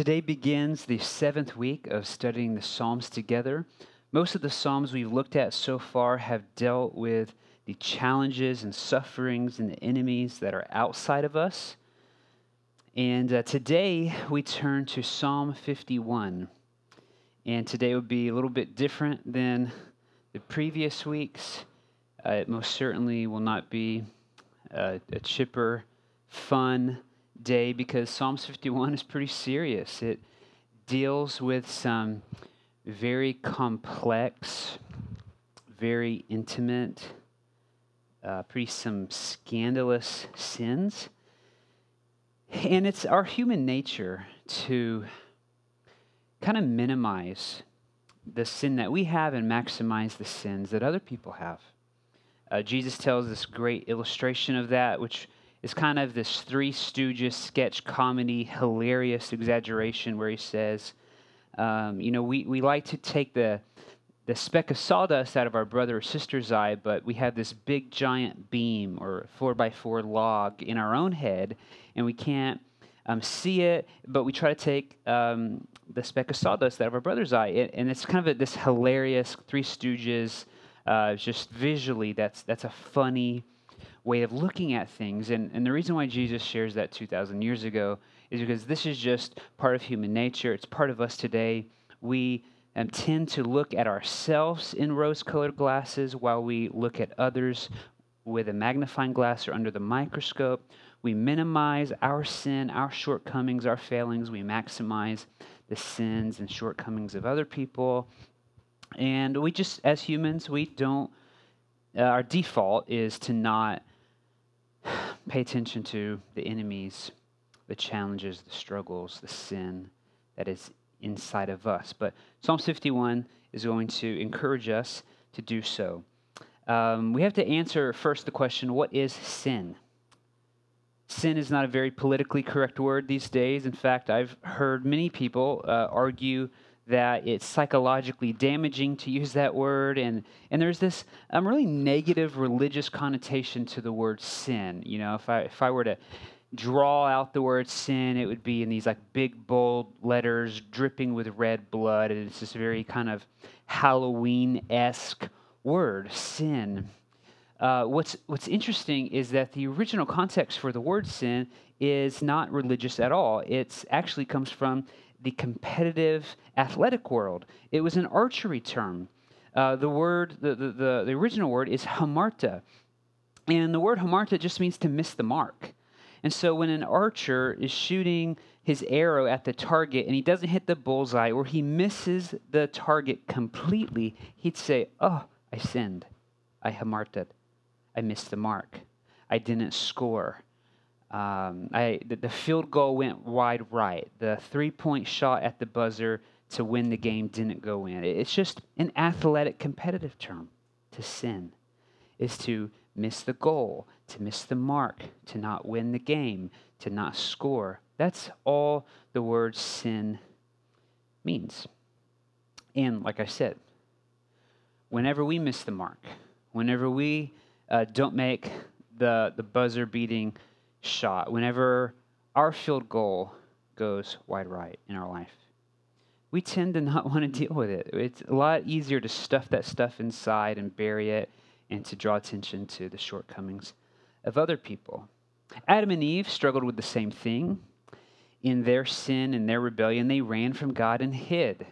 today begins the seventh week of studying the Psalms together. Most of the Psalms we've looked at so far have dealt with the challenges and sufferings and the enemies that are outside of us. And uh, today we turn to Psalm 51. And today will be a little bit different than the previous weeks. Uh, it most certainly will not be uh, a chipper, fun day because Psalms 51 is pretty serious. It deals with some very complex, very intimate, uh, pretty some scandalous sins. And it's our human nature to kind of minimize the sin that we have and maximize the sins that other people have. Uh, Jesus tells this great illustration of that, which is kind of this Three Stooges sketch comedy, hilarious exaggeration where he says, um, you know, we, we like to take the, the speck of sawdust out of our brother or sister's eye, but we have this big giant beam or four by four log in our own head, and we can't um, see it, but we try to take um, the speck of sawdust out of our brother's eye. And it's kind of a, this hilarious Three Stooges, uh, just visually, that's, that's a funny way of looking at things. And, and the reason why Jesus shares that 2,000 years ago is because this is just part of human nature, it's part of us today. We um, tend to look at ourselves in rose colored glasses while we look at others with a magnifying glass or under the microscope. We minimize our sin, our shortcomings, our failings. We maximize the sins and shortcomings of other people. And we just, as humans, we don't, uh, our default is to not pay attention to the enemies, the challenges, the struggles, the sin that is inside of us. But Psalm 51 is going to encourage us to do so. Um, we have to answer first the question what is sin? Sin is not a very politically correct word these days. In fact, I've heard many people uh, argue that it's psychologically damaging to use that word. And, and there's this um, really negative religious connotation to the word sin. You know, if I, if I were to draw out the word sin, it would be in these like big, bold letters dripping with red blood. And it's this very kind of Halloween esque word, sin. Uh, what's, what's interesting is that the original context for the word sin is not religious at all. It actually comes from the competitive athletic world. It was an archery term. Uh, the word, the, the, the, the original word is hamartia. And the word hamartia just means to miss the mark. And so when an archer is shooting his arrow at the target and he doesn't hit the bullseye or he misses the target completely, he'd say, Oh, I sinned. I hamarted. I missed the mark. I didn't score. Um, I, the, the, field goal went wide right. The three point shot at the buzzer to win the game didn't go in. It's just an athletic competitive term to sin, is to miss the goal, to miss the mark, to not win the game, to not score. That's all the word sin means. And like I said, whenever we miss the mark, whenever we uh, don't make the, the buzzer beating shot, whenever our field goal goes wide right in our life, we tend to not want to deal with it. It's a lot easier to stuff that stuff inside and bury it and to draw attention to the shortcomings of other people. Adam and Eve struggled with the same thing. In their sin and their rebellion, they ran from God and hid.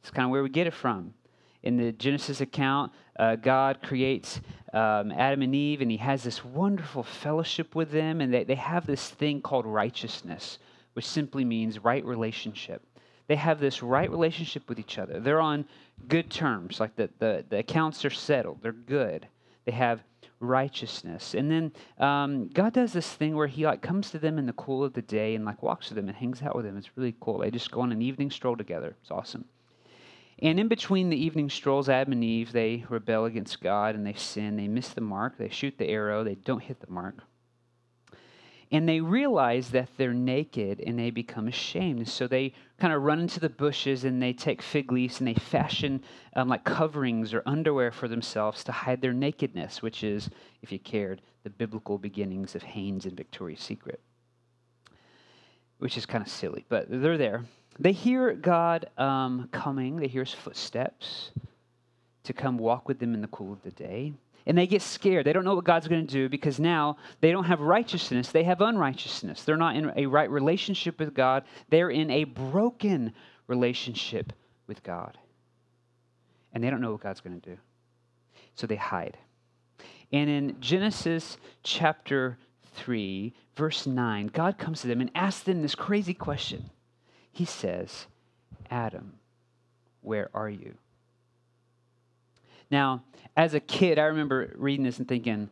It's kind of where we get it from. In the Genesis account, uh, God creates um, Adam and Eve, and he has this wonderful fellowship with them, and they, they have this thing called righteousness, which simply means right relationship. They have this right relationship with each other. They're on good terms, like the, the, the accounts are settled, they're good. They have righteousness. And then um, God does this thing where he like comes to them in the cool of the day and like walks with them and hangs out with them. It's really cool. They just go on an evening stroll together. It's awesome. And in between the evening strolls, Adam and Eve, they rebel against God and they sin. They miss the mark. They shoot the arrow. They don't hit the mark. And they realize that they're naked and they become ashamed. So they kind of run into the bushes and they take fig leaves and they fashion um, like coverings or underwear for themselves to hide their nakedness, which is, if you cared, the biblical beginnings of Hanes and Victoria's Secret, which is kind of silly, but they're there. They hear God um, coming, they hear his footsteps to come walk with them in the cool of the day. And they get scared. They don't know what God's going to do because now they don't have righteousness, they have unrighteousness. They're not in a right relationship with God, they're in a broken relationship with God. And they don't know what God's going to do. So they hide. And in Genesis chapter 3, verse 9, God comes to them and asks them this crazy question. He says, Adam, where are you? Now, as a kid, I remember reading this and thinking,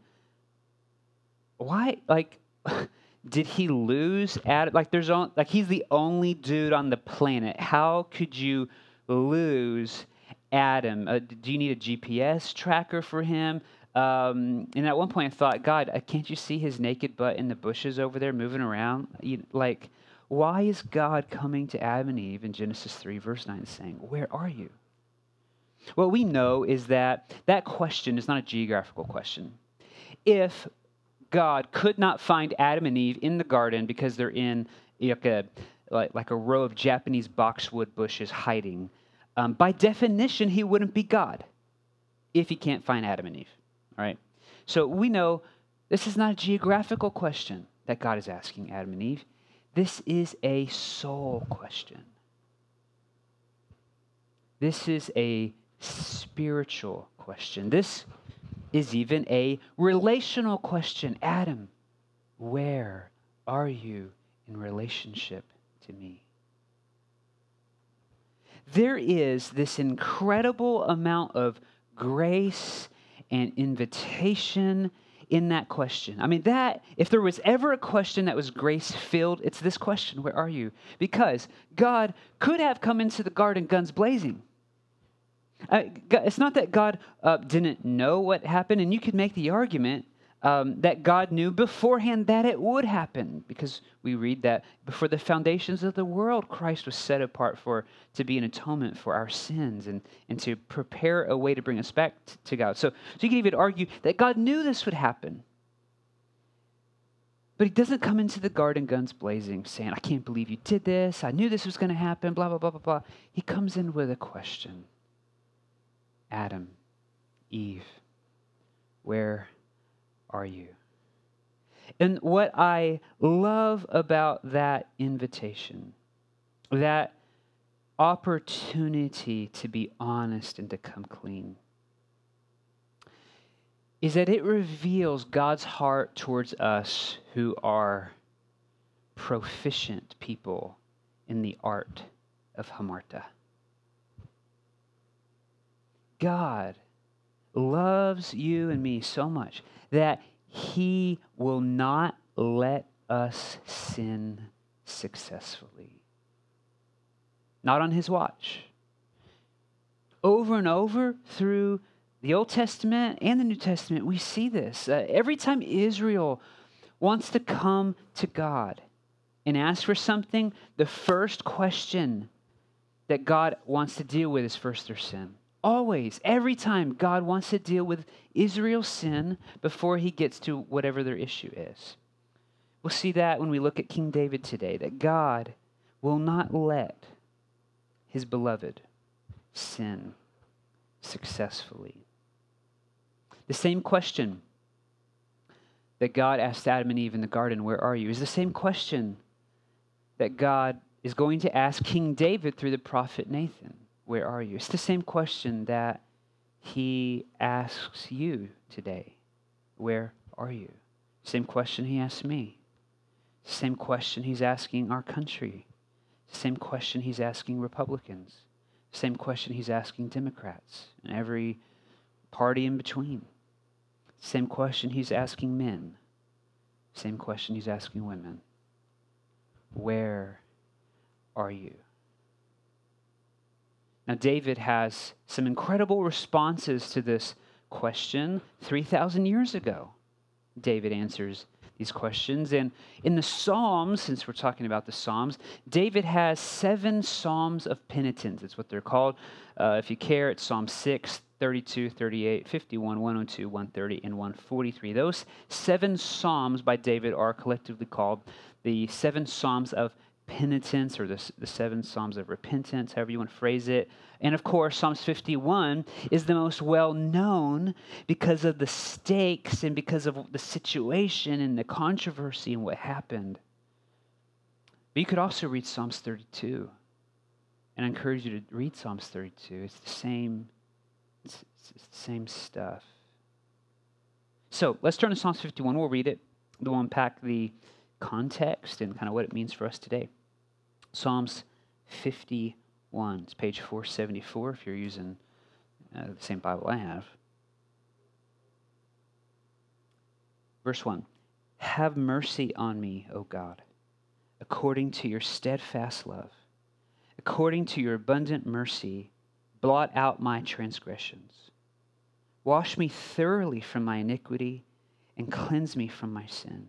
why, like, did he lose Adam? Like, there's like he's the only dude on the planet. How could you lose Adam? Uh, do you need a GPS tracker for him? Um, and at one point, I thought, God, uh, can't you see his naked butt in the bushes over there moving around? You, like, why is God coming to Adam and Eve in Genesis 3, verse 9, saying, Where are you? What we know is that that question is not a geographical question. If God could not find Adam and Eve in the garden because they're in like a, like, like a row of Japanese boxwood bushes hiding, um, by definition, he wouldn't be God if he can't find Adam and Eve. All right? So we know this is not a geographical question that God is asking Adam and Eve. This is a soul question. This is a spiritual question. This is even a relational question. Adam, where are you in relationship to me? There is this incredible amount of grace and invitation in that question. I mean, that, if there was ever a question that was grace filled, it's this question Where are you? Because God could have come into the garden guns blazing. Uh, it's not that God uh, didn't know what happened, and you could make the argument um, that God knew beforehand that it would happen, because we read that before the foundations of the world, Christ was set apart for to be an atonement for our sins and, and to prepare a way to bring us back t- to God. So, so you can even argue that God knew this would happen. But he doesn't come into the garden guns blazing, saying, I can't believe you did this. I knew this was going to happen, blah, blah, blah, blah, blah. He comes in with a question Adam, Eve, where are you? And what I love about that invitation, that opportunity to be honest and to come clean, is that it reveals God's heart towards us who are proficient people in the art of hamartia. God loves you and me so much that he will not let us sin successfully. Not on his watch. Over and over through the Old Testament and the New Testament, we see this. Uh, every time Israel wants to come to God and ask for something, the first question that God wants to deal with is first their sin. Always, every time, God wants to deal with Israel's sin before he gets to whatever their issue is. We'll see that when we look at King David today, that God will not let his beloved sin successfully. The same question that God asked Adam and Eve in the garden, Where are you? is the same question that God is going to ask King David through the prophet Nathan. Where are you? It's the same question that he asks you today. Where are you? Same question he asks me. Same question he's asking our country. Same question he's asking Republicans. Same question he's asking Democrats and every party in between. Same question he's asking men. Same question he's asking women. Where are you? Now, David has some incredible responses to this question 3,000 years ago. David answers these questions. And in the Psalms, since we're talking about the Psalms, David has seven Psalms of penitence. It's what they're called. Uh, if you care, it's Psalm 6, 32, 38, 51, 102, 130, and 143. Those seven Psalms by David are collectively called the seven Psalms of penitence or the, the seven Psalms of repentance, however you want to phrase it. And of course, Psalms 51 is the most well known because of the stakes and because of the situation and the controversy and what happened. But you could also read Psalms 32. And I encourage you to read Psalms 32. It's the same, it's, it's the same stuff. So let's turn to Psalms 51. We'll read it. We'll unpack the context and kind of what it means for us today. Psalms 51. It's page 474 if you're using uh, the same Bible I have. Verse 1 Have mercy on me, O God, according to your steadfast love. According to your abundant mercy, blot out my transgressions. Wash me thoroughly from my iniquity and cleanse me from my sin.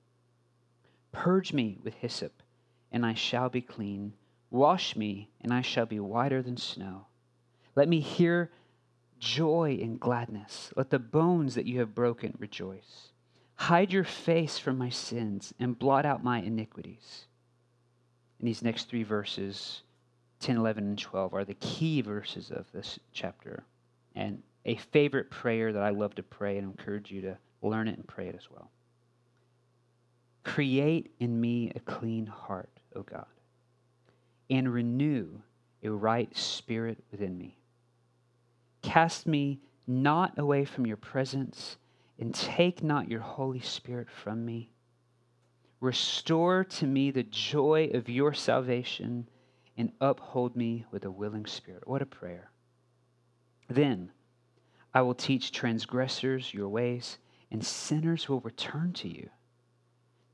Purge me with hyssop, and I shall be clean. Wash me, and I shall be whiter than snow. Let me hear joy and gladness. Let the bones that you have broken rejoice. Hide your face from my sins and blot out my iniquities. In these next three verses, 10, 11, and 12, are the key verses of this chapter. And a favorite prayer that I love to pray and encourage you to learn it and pray it as well. Create in me a clean heart, O God, and renew a right spirit within me. Cast me not away from your presence, and take not your Holy Spirit from me. Restore to me the joy of your salvation, and uphold me with a willing spirit. What a prayer. Then I will teach transgressors your ways, and sinners will return to you.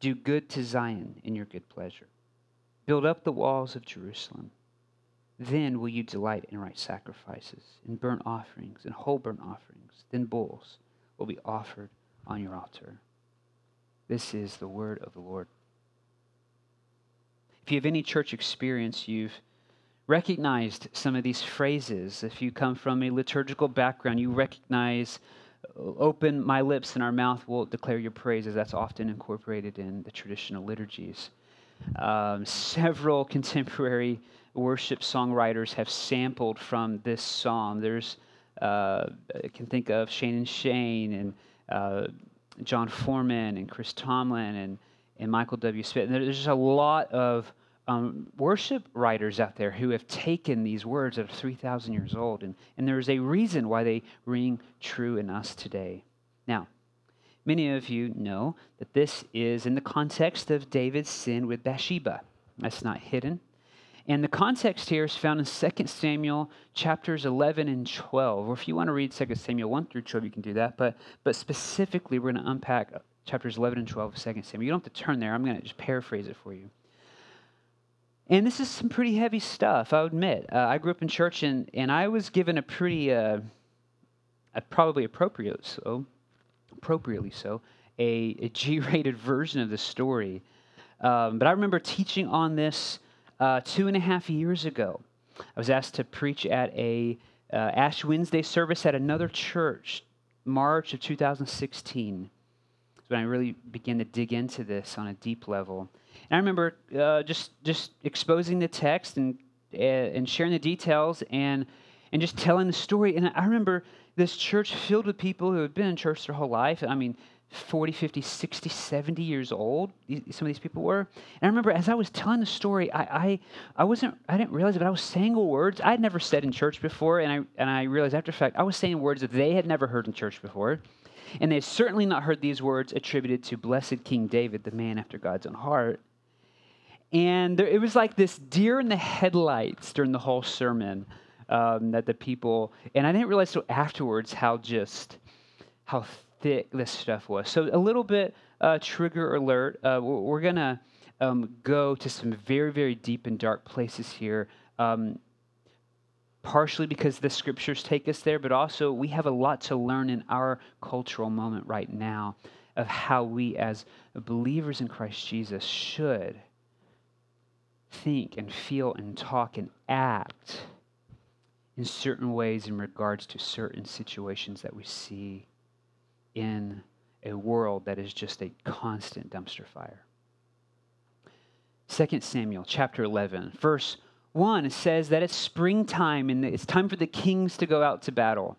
Do good to Zion in your good pleasure. Build up the walls of Jerusalem. Then will you delight in right sacrifices, in burnt offerings, and whole burnt offerings. Then bulls will be offered on your altar. This is the word of the Lord. If you have any church experience, you've recognized some of these phrases. If you come from a liturgical background, you recognize open my lips and our mouth will declare your praises. That's often incorporated in the traditional liturgies. Um, several contemporary worship songwriters have sampled from this psalm. There's, uh, I can think of Shane and Shane and uh, Jon Foreman and Chris Tomlin and, and Michael W. Smith. There's just a lot of um, worship writers out there who have taken these words that are 3,000 years old, and, and there's a reason why they ring true in us today. Now, many of you know that this is in the context of David's sin with Bathsheba. That's not hidden. And the context here is found in 2 Samuel chapters 11 and 12. Or if you want to read 2 Samuel 1 through 12, you can do that. But, but specifically, we're going to unpack chapters 11 and 12 of 2 Samuel. You don't have to turn there. I'm going to just paraphrase it for you. And this is some pretty heavy stuff, I'll admit. Uh, I grew up in church, and, and I was given a pretty, uh, a probably appropriate so, appropriately so, a, a G-rated version of the story. Um, but I remember teaching on this uh, two and a half years ago. I was asked to preach at a uh, Ash Wednesday service at another church, March of 2016. That's when I really began to dig into this on a deep level. And I remember uh, just just exposing the text and uh, and sharing the details and and just telling the story. And I remember this church filled with people who had been in church their whole life. I mean, 40, 50, 60, 70 years old. Some of these people were. And I remember as I was telling the story, I, I, I wasn't, I didn't realize it, but I was saying words I had never said in church before. And I, and I realized after fact, I was saying words that they had never heard in church before. And they had certainly not heard these words attributed to blessed King David, the man after God's own heart. And there, it was like this deer in the headlights during the whole sermon um, that the people, and I didn't realize till afterwards how just, how thick this stuff was. So, a little bit uh, trigger alert. Uh, we're, we're going to um, go to some very, very deep and dark places here. Um, partially because the scriptures take us there, but also we have a lot to learn in our cultural moment right now of how we, as believers in Christ Jesus, should think and feel and talk and act in certain ways in regards to certain situations that we see in a world that is just a constant dumpster fire. 2 Samuel chapter 11, verse 1 says that it's springtime and it's time for the kings to go out to battle.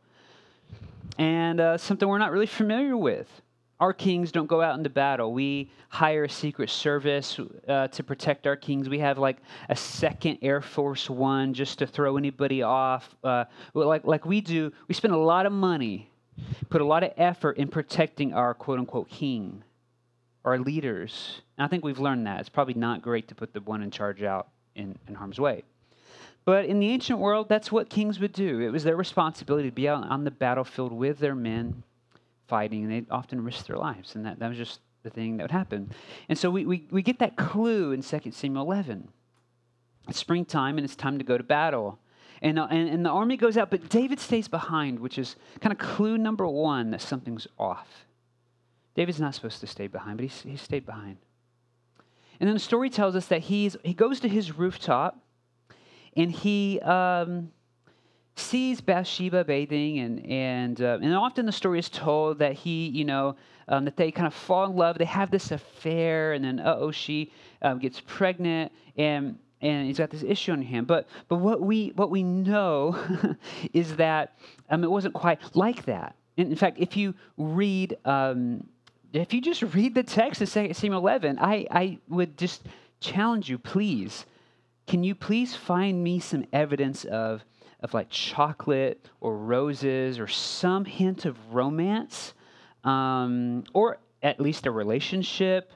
And uh, something we're not really familiar with. Our kings don't go out into battle. We hire a secret service uh, to protect our kings. We have like a second Air Force One just to throw anybody off. Uh, like, like we do, we spend a lot of money put a lot of effort in protecting our quote unquote king, our leaders. And I think we've learned that. It's probably not great to put the one in charge out in, in harm's way. But in the ancient world, that's what kings would do. It was their responsibility to be out on the battlefield with their men fighting, and they'd often risk their lives. And that, that was just the thing that would happen. And so we, we, we get that clue in 2 Samuel 11. It's springtime, and it's time to go to battle. And, uh, and, and the army goes out, but David stays behind, which is kind of clue number one that something's off. David's not supposed to stay behind, but he, he stayed behind. And then the story tells us that he's, he goes to his rooftop and he um, sees Bathsheba bathing, and, and, uh, and often the story is told that he, you know, um, that they kind of fall in love. They have this affair, and then, uh oh, she um, gets pregnant. And and he's got this issue on him. But but what we what we know is that um, it wasn't quite like that. And in fact, if you read um, if you just read the text in 2 Samuel 11, I, I would just challenge you, please, can you please find me some evidence of, of like chocolate or roses or some hint of romance um, or at least a relationship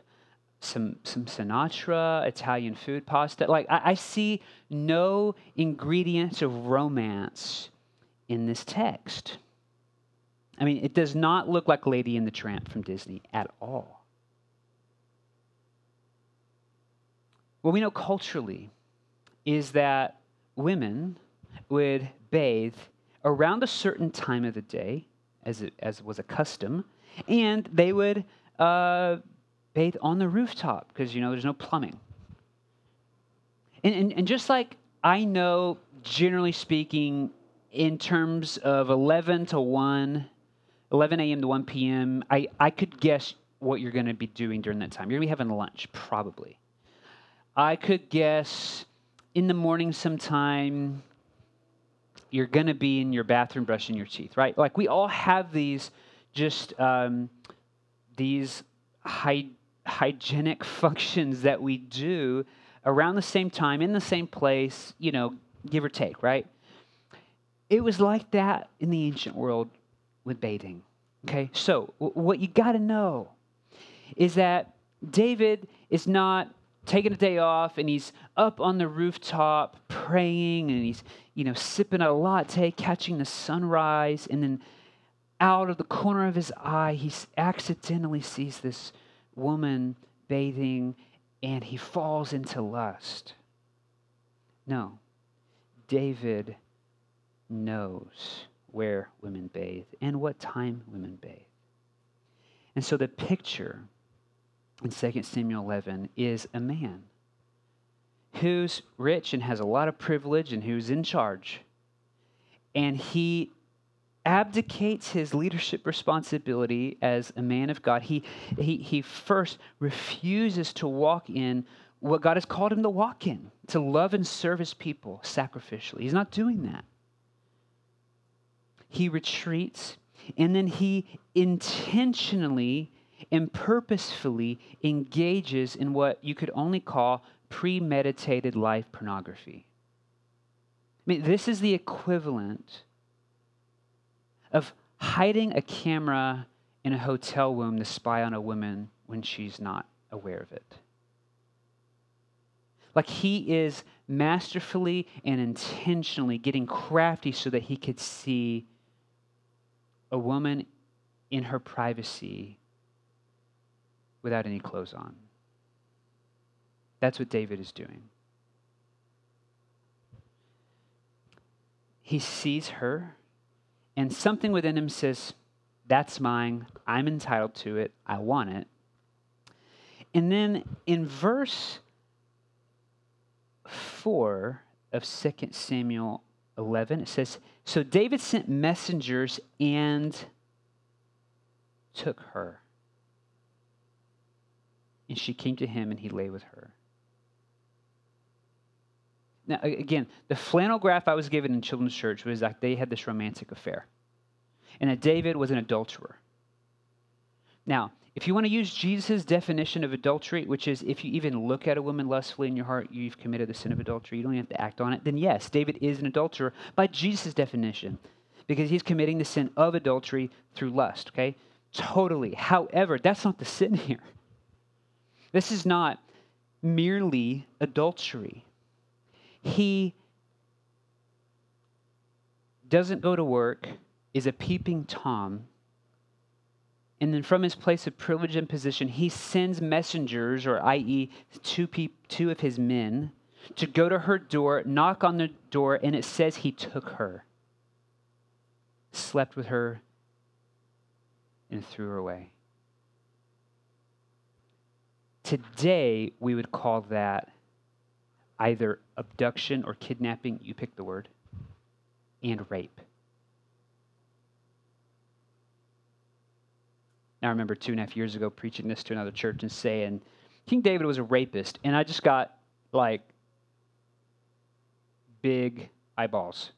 some some Sinatra, Italian food, pasta. Like I, I see no ingredients of romance in this text. I mean, it does not look like Lady and the Tramp from Disney at all. What we know culturally is that women would bathe around a certain time of the day, as, it, as was a custom, and they would uh, bathe on the rooftop because, you know, there's no plumbing. And, and, and just like I know, generally speaking, in terms of 11 to 1, 11 a.m. to 1 p.m., I, I could guess what you're going to be doing during that time. You're going to be having lunch, probably. I could guess in the morning sometime, you're going to be in your bathroom brushing your teeth, right? Like we all have these just um, these high hygienic functions that we do around the same time, in the same place, you know, give or take, right? It was like that in the ancient world with bathing. Okay, so w- what you got to know is that David is not taking a day off and he's up on the rooftop praying and he's, you know, sipping a latte, catching the sunrise, and then out of the corner of his eye, he accidentally sees this woman bathing and he falls into lust. No, David knows where women bathe and what time women bathe. And so the picture in 2 Samuel 11 is a man who's rich and has a lot of privilege and who's in charge. And he abdicates his leadership responsibility as a man of God. He, he, he first refuses to walk in what God has called him to walk in, to love and serve his people sacrificially. He's not doing that. He retreats, and then he intentionally and purposefully engages in what you could only call premeditated life pornography. I mean, this is the equivalent of hiding a camera in a hotel room to spy on a woman when she's not aware of it. Like he is masterfully and intentionally getting crafty so that he could see a woman in her privacy without any clothes on. That's what David is doing. He sees her, and something within him says, That's mine. I'm entitled to it. I want it. And then in verse 4 of 2 Samuel 11, it says, So David sent messengers and took her. And she came to him, and he lay with her. Now, again, the flannel graph I was given in children's church was like they had this romantic affair, and that David was an adulterer. Now, if you want to use Jesus' definition of adultery, which is if you even look at a woman lustfully in your heart, you've committed the sin of adultery, you don't have to act on it, then yes, David is an adulterer by Jesus' definition because he's committing the sin of adultery through lust, okay? Totally. However, that's not the sin here. This is not merely adultery. He doesn't go to work, is a peeping Tom and then from his place of privilege and position, he sends messengers, or i.e., two, pe- two of his men, to go to her door, knock on the door, and it says he took her, slept with her, and threw her away. Today, we would call that either abduction or kidnapping, you pick the word, and rape. I remember two and a half years ago preaching this to another church and saying King David was a rapist, and I just got like big eyeballs.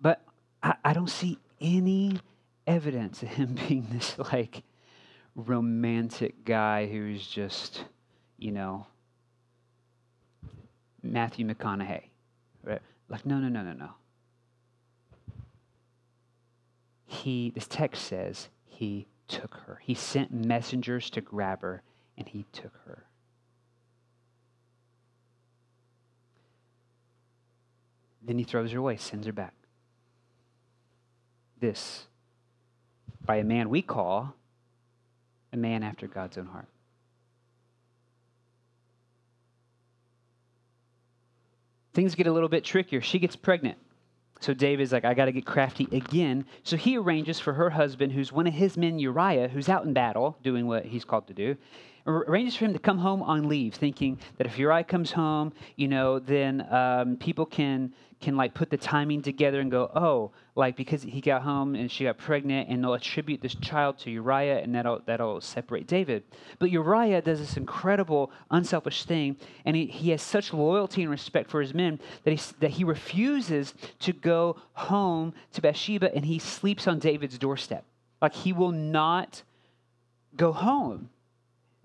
But I, I don't see any evidence of him being this like romantic guy who's just, you know, Matthew McConaughey. Right? Like, no, no, no, no, no he, this text says, he took her. He sent messengers to grab her, and he took her. Then he throws her away, sends her back. This, by a man we call a man after God's own heart. Things get a little bit trickier. She gets pregnant. So David's like, I got to get crafty again. So he arranges for her husband, who's one of his men, Uriah, who's out in battle doing what he's called to do, arranges for him to come home on leave, thinking that if Uriah comes home, you know, then um, people can can like put the timing together and go, oh, like because he got home and she got pregnant, and they'll attribute this child to Uriah, and that'll that'll separate David. But Uriah does this incredible, unselfish thing, and he, he has such loyalty and respect for his men that he that he refuses to go home to Bathsheba, and he sleeps on David's doorstep. Like he will not go home.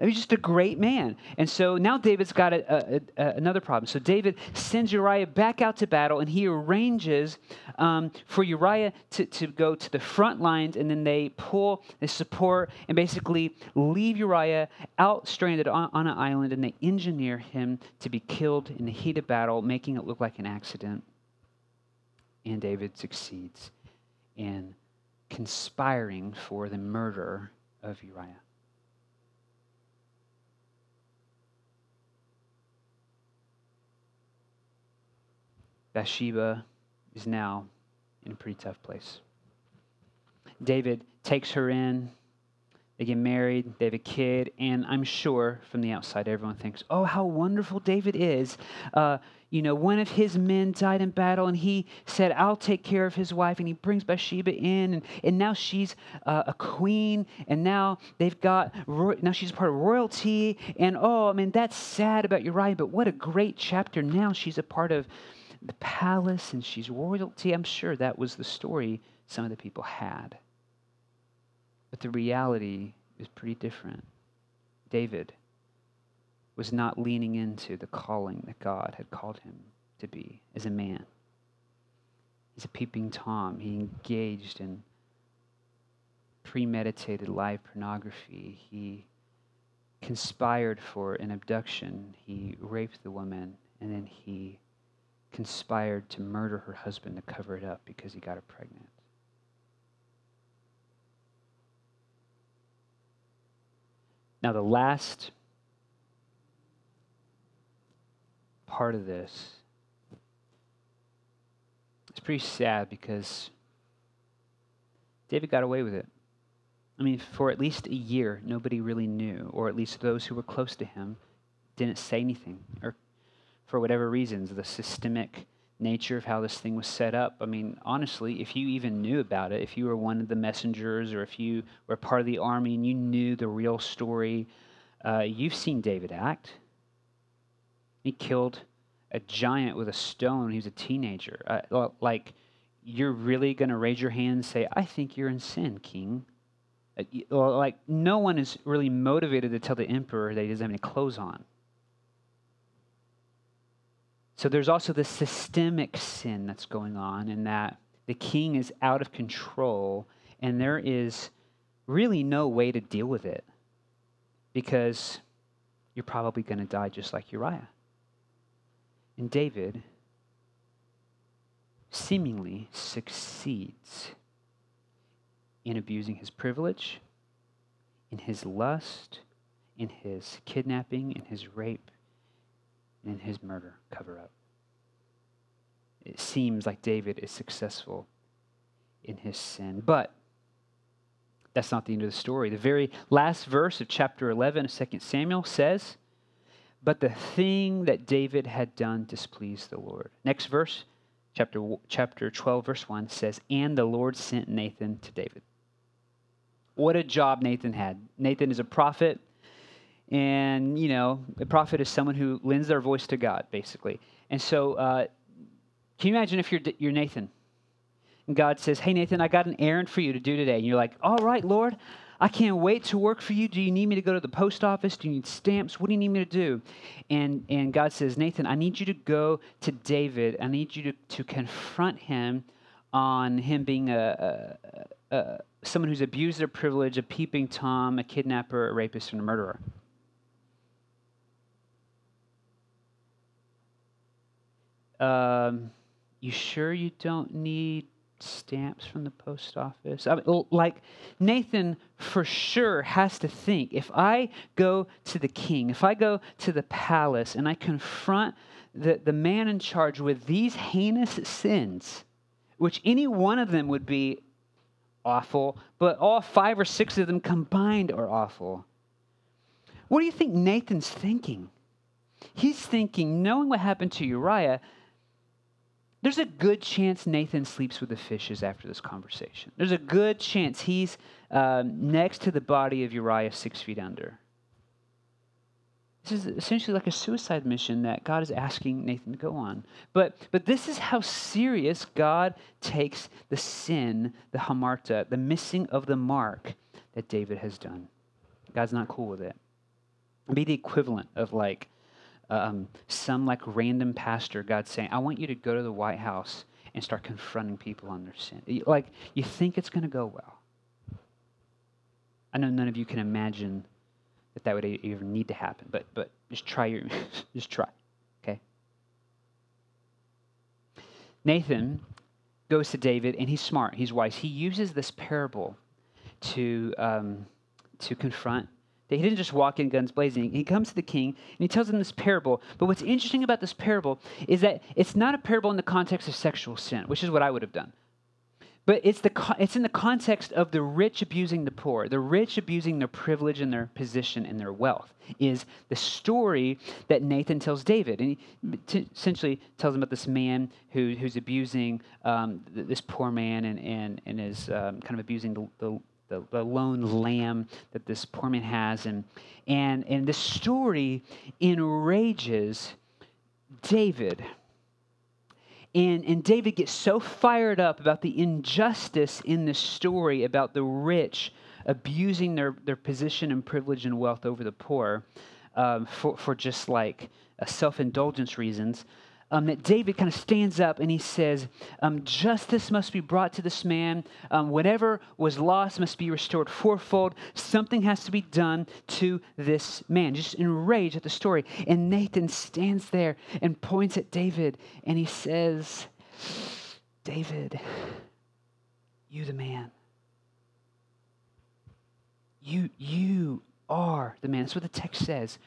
He's just a great man. And so now David's got a, a, a, another problem. So David sends Uriah back out to battle, and he arranges um, for Uriah to, to go to the front lines, and then they pull, they support, and basically leave Uriah out stranded on, on an island, and they engineer him to be killed in the heat of battle, making it look like an accident. And David succeeds in conspiring for the murder of Uriah. Bathsheba is now in a pretty tough place. David takes her in. They get married, they have a kid, and I'm sure from the outside everyone thinks, oh, how wonderful David is. Uh, you know, one of his men died in battle, and he said, I'll take care of his wife, and he brings Bathsheba in, and, and now she's uh, a queen, and now they've got, now she's part of royalty, and oh, I mean, that's sad about Uriah, but what a great chapter. Now she's a part of the palace and she's royalty. I'm sure that was the story some of the people had. But the reality is pretty different. David was not leaning into the calling that God had called him to be as a man. He's a peeping Tom. He engaged in premeditated live pornography. He conspired for an abduction. He raped the woman, and then he conspired to murder her husband to cover it up because he got her pregnant. Now, the last part of this is pretty sad because David got away with it. I mean, for at least a year, nobody really knew, or at least those who were close to him didn't say anything, or for whatever reasons, the systemic nature of how this thing was set up. I mean, honestly, if you even knew about it, if you were one of the messengers or if you were part of the army and you knew the real story, uh, you've seen David act. He killed a giant with a stone. He was a teenager. Uh, like, you're really going to raise your hand and say, I think you're in sin, king. Uh, like, no one is really motivated to tell the emperor that he doesn't have any clothes on. So there's also the systemic sin that's going on in that the king is out of control and there is really no way to deal with it because you're probably going to die just like Uriah. And David seemingly succeeds in abusing his privilege, in his lust, in his kidnapping, in his rape, in his murder cover up. It seems like David is successful in his sin. But that's not the end of the story. The very last verse of chapter 11 of 2 Samuel says, But the thing that David had done displeased the Lord. Next verse, chapter, chapter 12, verse 1 says, And the Lord sent Nathan to David. What a job Nathan had. Nathan is a prophet. And, you know, a prophet is someone who lends their voice to God, basically. And so, uh, can you imagine if you're, you're Nathan? And God says, Hey, Nathan, I got an errand for you to do today. And you're like, All right, Lord, I can't wait to work for you. Do you need me to go to the post office? Do you need stamps? What do you need me to do? And, and God says, Nathan, I need you to go to David. I need you to, to confront him on him being a, a, a someone who's abused their privilege, a peeping Tom, a kidnapper, a rapist, and a murderer. Um, you sure you don't need stamps from the post office? I mean, like, Nathan for sure has to think if I go to the king, if I go to the palace and I confront the, the man in charge with these heinous sins, which any one of them would be awful, but all five or six of them combined are awful. What do you think Nathan's thinking? He's thinking, knowing what happened to Uriah, there's a good chance Nathan sleeps with the fishes after this conversation. There's a good chance he's um, next to the body of Uriah six feet under. This is essentially like a suicide mission that God is asking Nathan to go on. But, but this is how serious God takes the sin, the hamartia, the missing of the mark that David has done. God's not cool with it. It'd be the equivalent of like um, some like random pastor, God saying, I want you to go to the White House and start confronting people on their sin. Like, you think it's going to go well. I know none of you can imagine that that would even need to happen, but, but just try your, just try, okay? Nathan goes to David, and he's smart, he's wise. He uses this parable to, um, to confront he didn't just walk in guns blazing. He comes to the king and he tells him this parable. But what's interesting about this parable is that it's not a parable in the context of sexual sin, which is what I would have done. But it's, the, it's in the context of the rich abusing the poor, the rich abusing their privilege and their position and their wealth, is the story that Nathan tells David. And he t- essentially tells him about this man who, who's abusing um, this poor man and, and, and is um, kind of abusing the, the the, the lone lamb that this poor man has. And, and, and this story enrages David. And, and David gets so fired up about the injustice in this story about the rich abusing their, their position and privilege and wealth over the poor um, for, for just like self indulgence reasons, um, that David kind of stands up and he says, um, Justice must be brought to this man. Um, whatever was lost must be restored fourfold. Something has to be done to this man. Just enraged at the story. And Nathan stands there and points at David and he says, David, you the man. You, you are the man. That's what the text says.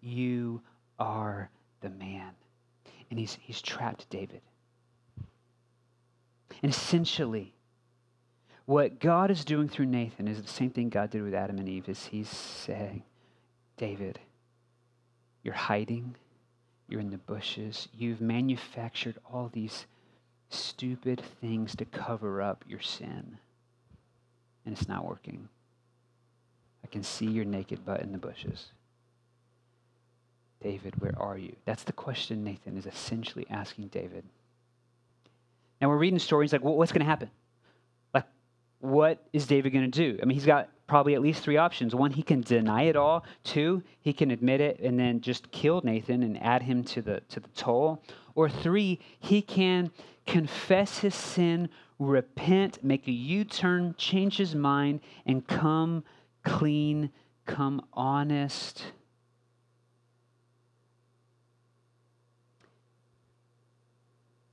You are the man. And he's, he's trapped David. And essentially, what God is doing through Nathan is the same thing God did with Adam and Eve is he's saying, David, you're hiding, you're in the bushes, you've manufactured all these stupid things to cover up your sin. And it's not working. I can see your naked butt in the bushes. David, where are you? That's the question Nathan is essentially asking David. Now we're reading stories like, what's going to happen? Like, what is David going to do? I mean, he's got probably at least three options. One, he can deny it all. Two, he can admit it and then just kill Nathan and add him to the to the toll. Or three, he can confess his sin, repent, make a U-turn, change his mind, and come clean, come honest.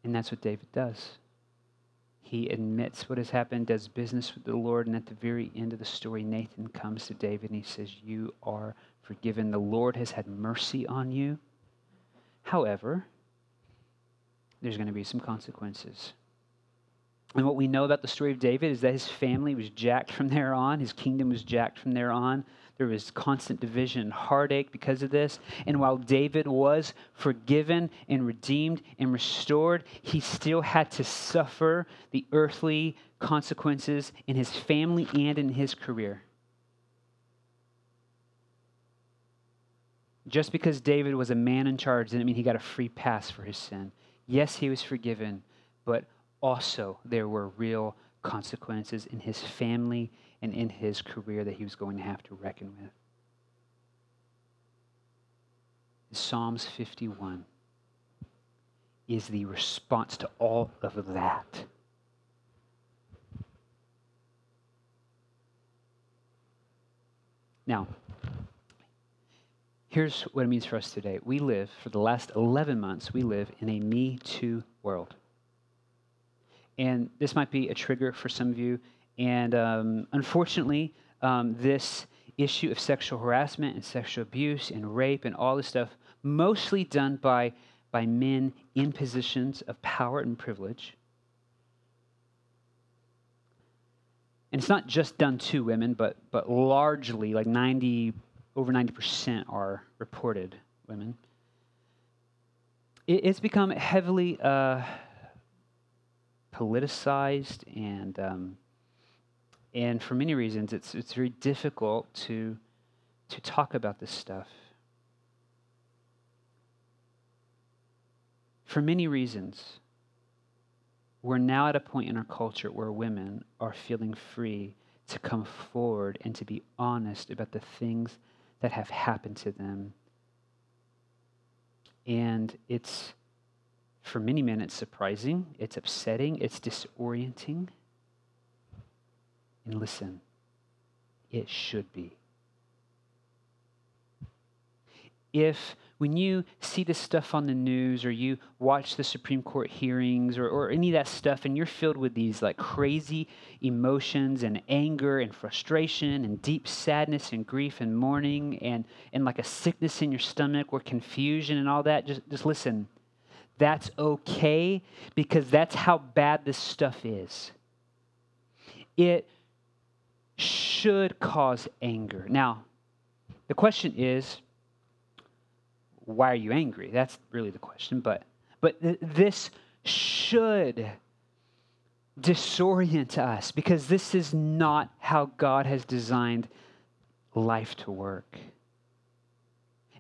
And that's what David does. He admits what has happened, does business with the Lord, and at the very end of the story, Nathan comes to David and he says, You are forgiven. The Lord has had mercy on you. However, there's going to be some consequences. And what we know about the story of David is that his family was jacked from there on, his kingdom was jacked from there on. There was constant division and heartache because of this. And while David was forgiven and redeemed and restored, he still had to suffer the earthly consequences in his family and in his career. Just because David was a man in charge didn't mean he got a free pass for his sin. Yes, he was forgiven, but also there were real consequences in his family and in his career that he was going to have to reckon with. Psalms 51 is the response to all of that. Now, here's what it means for us today. We live, for the last 11 months, we live in a Me Too world. And this might be a trigger for some of you. And um, unfortunately, um, this issue of sexual harassment and sexual abuse and rape and all this stuff, mostly done by, by men in positions of power and privilege. And it's not just done to women, but, but largely, like 90, over 90% are reported women. It, it's become heavily uh, politicized and um, and for many reasons it's it's very difficult to to talk about this stuff for many reasons we're now at a point in our culture where women are feeling free to come forward and to be honest about the things that have happened to them and it's for many men, it's surprising, it's upsetting, it's disorienting. And listen, it should be. If when you see this stuff on the news or you watch the Supreme Court hearings or, or any of that stuff and you're filled with these like crazy emotions and anger and frustration and deep sadness and grief and mourning and, and like a sickness in your stomach or confusion and all that, just, just listen that's okay because that's how bad this stuff is. It should cause anger. Now, the question is, why are you angry? That's really the question. But, but th- this should disorient us because this is not how God has designed life to work.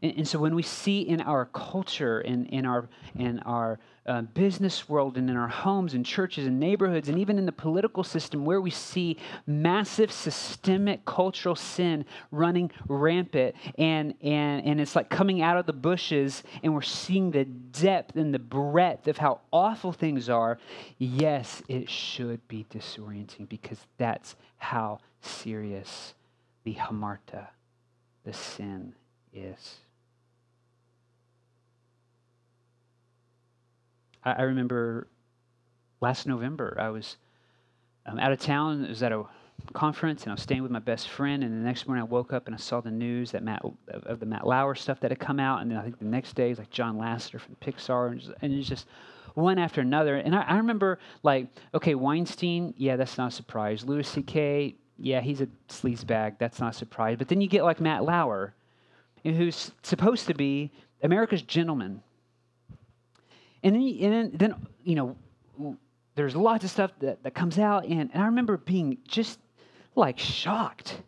And, and so when we see in our culture, in, in our, in our uh, business world, and in our homes and churches and neighborhoods, and even in the political system, where we see massive systemic cultural sin running rampant, and, and, and it's like coming out of the bushes, and we're seeing the depth and the breadth of how awful things are, yes, it should be disorienting because that's how serious the hamartia, the sin, is. I, I remember last November, I was um, out of town. It was at a conference, and I was staying with my best friend. And the next morning, I woke up and I saw the news that Matt of the Matt Lauer stuff that had come out. And then I think the next day, is like John Lasseter from Pixar, and, just, and it's just one after another. And I, I, remember, like, okay, Weinstein, yeah, that's not a surprise. Louis C.K., yeah, he's a sleazebag. That's not a surprise. But then you get like Matt Lauer, who's supposed to be America's gentleman. And then, and then, you know, there's lots of stuff that, that comes out, and, and I remember being just like shocked.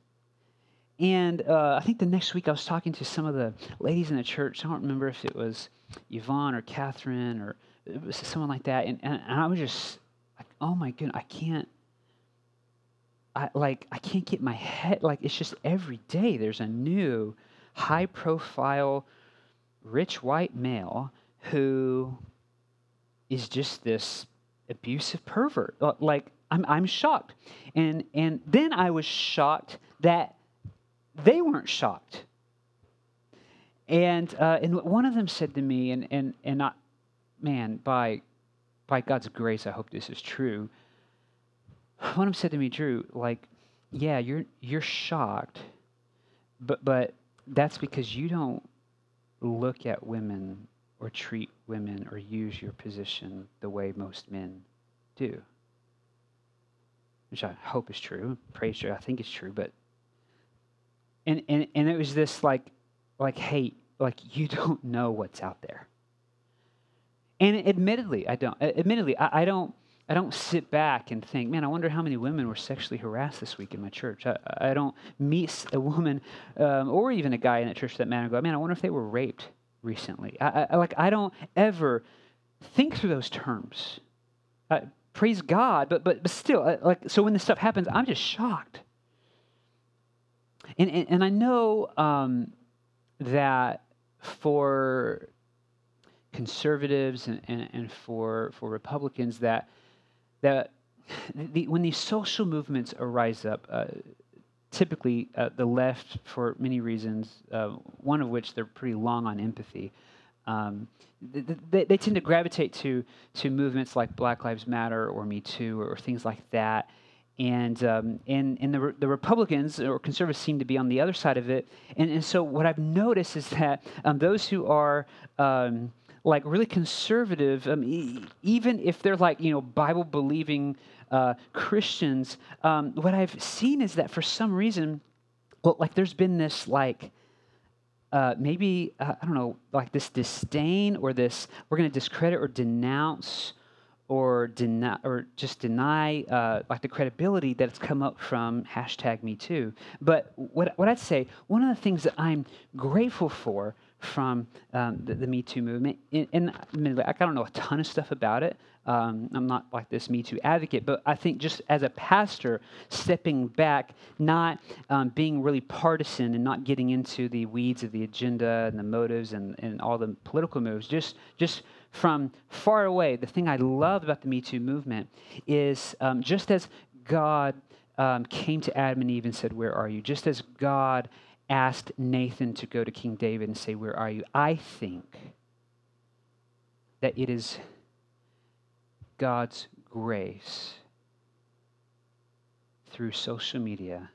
And uh, I think the next week I was talking to some of the ladies in the church. I don't remember if it was Yvonne or Catherine or someone like that. And, and, and I was just like, oh my goodness, I can't. I, like I can't get my head like it's just every day there's a new high profile rich white male who is just this abusive pervert. Like I'm, I'm shocked, and and then I was shocked that they weren't shocked. And uh, and one of them said to me, and and and not, man, by by God's grace, I hope this is true. One of them said to me, Drew, like, yeah, you're you're shocked, but but that's because you don't look at women or treat women or use your position the way most men do. Which I hope is true. Praise true. I think it's true. But and, and and it was this like like hey, like you don't know what's out there. And admittedly, I don't. Admittedly, I, I don't. I don't sit back and think, man, I wonder how many women were sexually harassed this week in my church. I, I don't meet a woman um, or even a guy in a church that man and go, man, I wonder if they were raped recently. I, I, like I don't ever think through those terms. Praise God, but but but still, like so when this stuff happens, I'm just shocked. And and, and I know um, that for conservatives and, and, and for for Republicans that that the, when these social movements arise up, uh, typically uh, the left, for many reasons, uh, one of which they're pretty long on empathy, um, they, they, tend to gravitate to, to movements like Black Lives Matter or Me Too or, things like that. And, um, and, and the, the Republicans or conservatives seem to be on the other side of it. And, and so what I've noticed is that um, those who are um, like really conservative, um, e- even if they're like, you know, Bible believing uh, Christians, um, what I've seen is that for some reason, well, like there's been this like, uh, maybe, uh, I don't know, like this disdain or this, we're going to discredit or denounce or deny or just deny uh, like the credibility that it's come up from hashtag me too. But what, what i'd say one of the things that i'm grateful for from um, the, the, Me Too movement. And, and I don't know a ton of stuff about it. Um, I'm not like this Me Too advocate, but I think just as a pastor, stepping back, not um, being really partisan and not getting into the weeds of the agenda and the motives and, and all the political moves, just, just from far away, the thing I love about the Me Too movement is um, just as God um, came to Adam and Eve and said, Where are you? Just as God asked Nathan to go to King David and say, Where are you? I think that it is God's grace through social media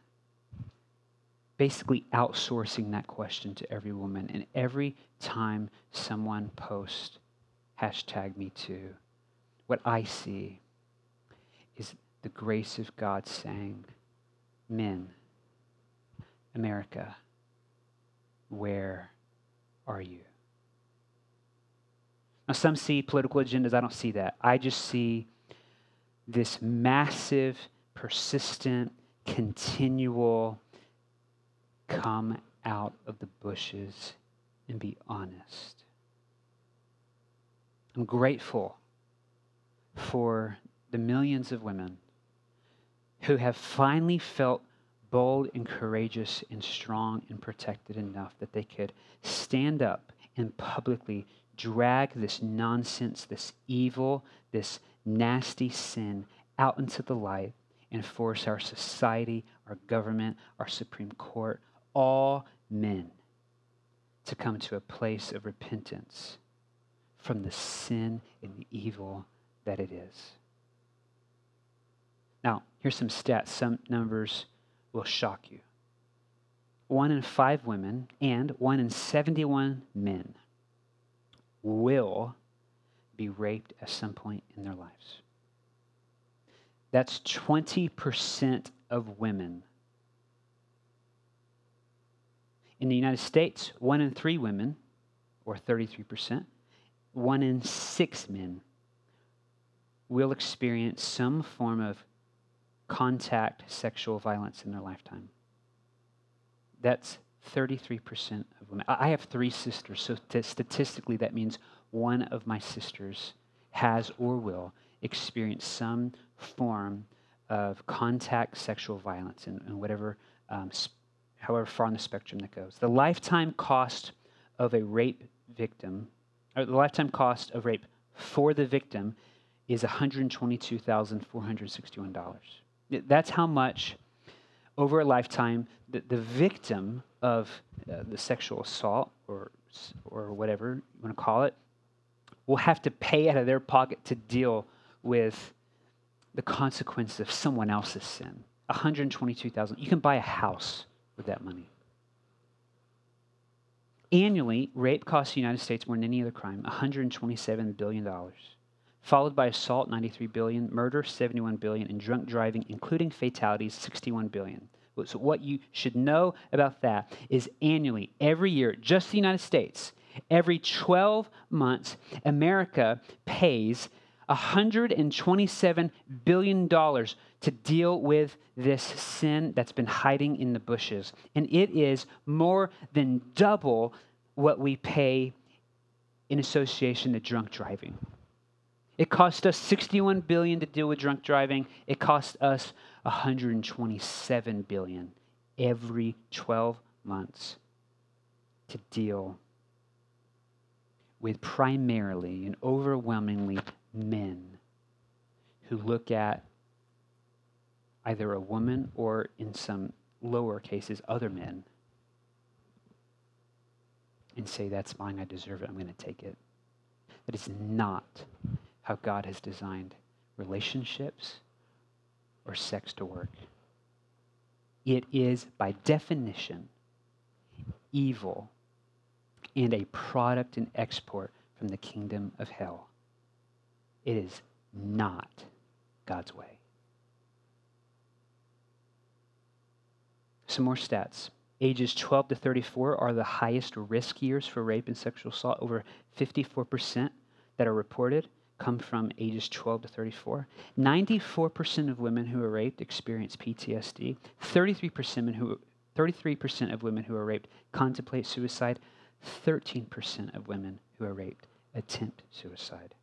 basically outsourcing that question to every woman. And every time someone posts hashtag me too, what I see is the grace of God saying, Men, America, where are you? Now, some see political agendas. I don't see that. I just see this massive, persistent, continual come out of the bushes and be honest. I'm grateful for the millions of women who have finally felt bold and courageous and strong and protected enough that they could stand up and publicly drag this nonsense, this evil, this nasty sin out into the light and force our society, our government, our Supreme Court, all men to come to a place of repentance from the sin and the evil that it is. Now, here's some stats. Some numbers will shock you. One in five women and one in 71 men will be raped at some point in their lives. That's 20% of women. In the United States, one in three women, or 33%, one in six men will experience some form of contact sexual violence in their lifetime. That's 33% of women. I have three sisters, so t- statistically, that means one of my sisters has or will experience some form of contact sexual violence in whatever, um, sp- however far on the spectrum that goes. The lifetime cost of a rape victim, or the lifetime cost of rape for the victim is $122,461. That's how much over a lifetime the, the victim of uh, the sexual assault or, or whatever you want to call it will have to pay out of their pocket to deal with the consequence of someone else's sin. 122,000. You can buy a house with that money. Annually, rape costs the United States more than any other crime, 127 billion dollars followed by assault 93 billion, murder 71 billion, and drunk driving, including fatalities, 61 billion. So what you should know about that is annually, every year, just the United States, every 12 months, America pays $127 billion to deal with this sin that's been hiding in the bushes. And it is more than double what we pay in association to drunk driving. It cost us 61 billion to deal with drunk driving. It cost us 127 billion every 12 months to deal with primarily and overwhelmingly men who look at either a woman or in some lower cases other men and say that's mine i deserve it i'm going to take it that is not how God has designed relationships or sex to work. It is, by definition, evil and a product and export from the kingdom of hell. It is not God's way. Some more stats. Ages 12 to 34 are the highest risk years for rape and sexual assault, over 54% that are reported come from ages 12 to 34. 94% of women who are raped experience PTSD. 33% who 33% of women who are raped contemplate suicide. 13% of women who are raped attempt suicide.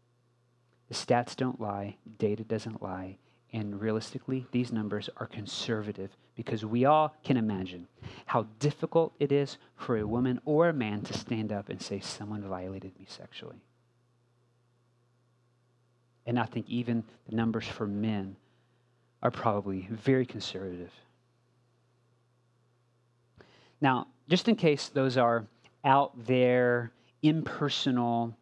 The stats don't lie, data doesn't lie, and realistically, these numbers are conservative because we all can imagine how difficult it is for a woman or a man to stand up and say, Someone violated me sexually. And I think even the numbers for men are probably very conservative. Now, just in case those are out there, impersonal,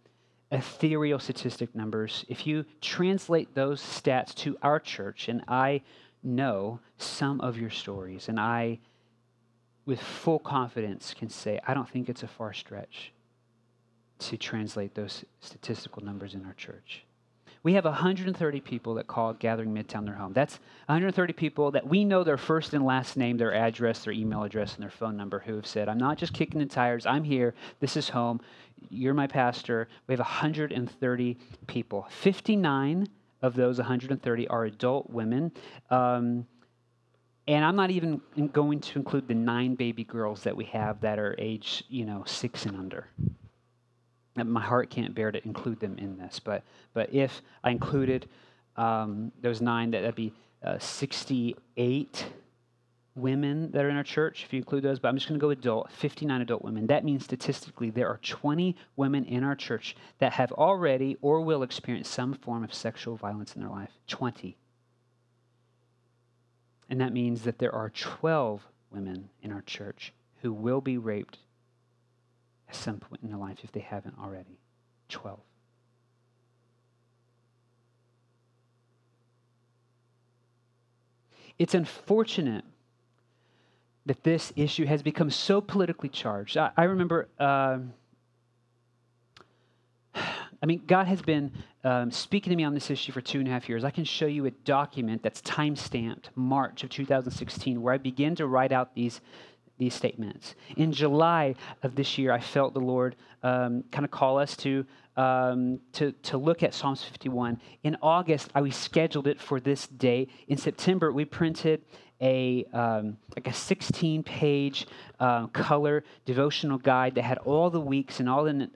ethereal statistic numbers, if you translate those stats to our church, and I know some of your stories, and I, with full confidence, can say, I don't think it's a far stretch to translate those statistical numbers in our church. We have 130 people that call Gathering Midtown their home. That's 130 people that we know their first and last name, their address, their email address, and their phone number who have said, I'm not just kicking the tires. I'm here. This is home. You're my pastor. We have 130 people. 59 of those 130 are adult women. Um, and I'm not even going to include the nine baby girls that we have that are age, you know, six and under. My heart can't bear to include them in this, but but if I included um, those nine, that, that'd be uh, 68 women that are in our church, if you include those, but I'm just going to go adult, 59 adult women. That means statistically there are 20 women in our church that have already or will experience some form of sexual violence in their life. 20. And that means that there are 12 women in our church who will be raped at some point in their life if they haven't already. 12. It's unfortunate that this issue has become so politically charged. I, I remember, uh, I mean, God has been um, speaking to me on this issue for two and a half years. I can show you a document that's time stamped March of 2016 where I began to write out these. These statements. In July of this year, I felt the Lord um, kind of call us to um, to, to look at Psalms 51. In August, I rescheduled it for this day. In September, we printed a um, like a 16 page uh, color devotional guide that had all the weeks and all the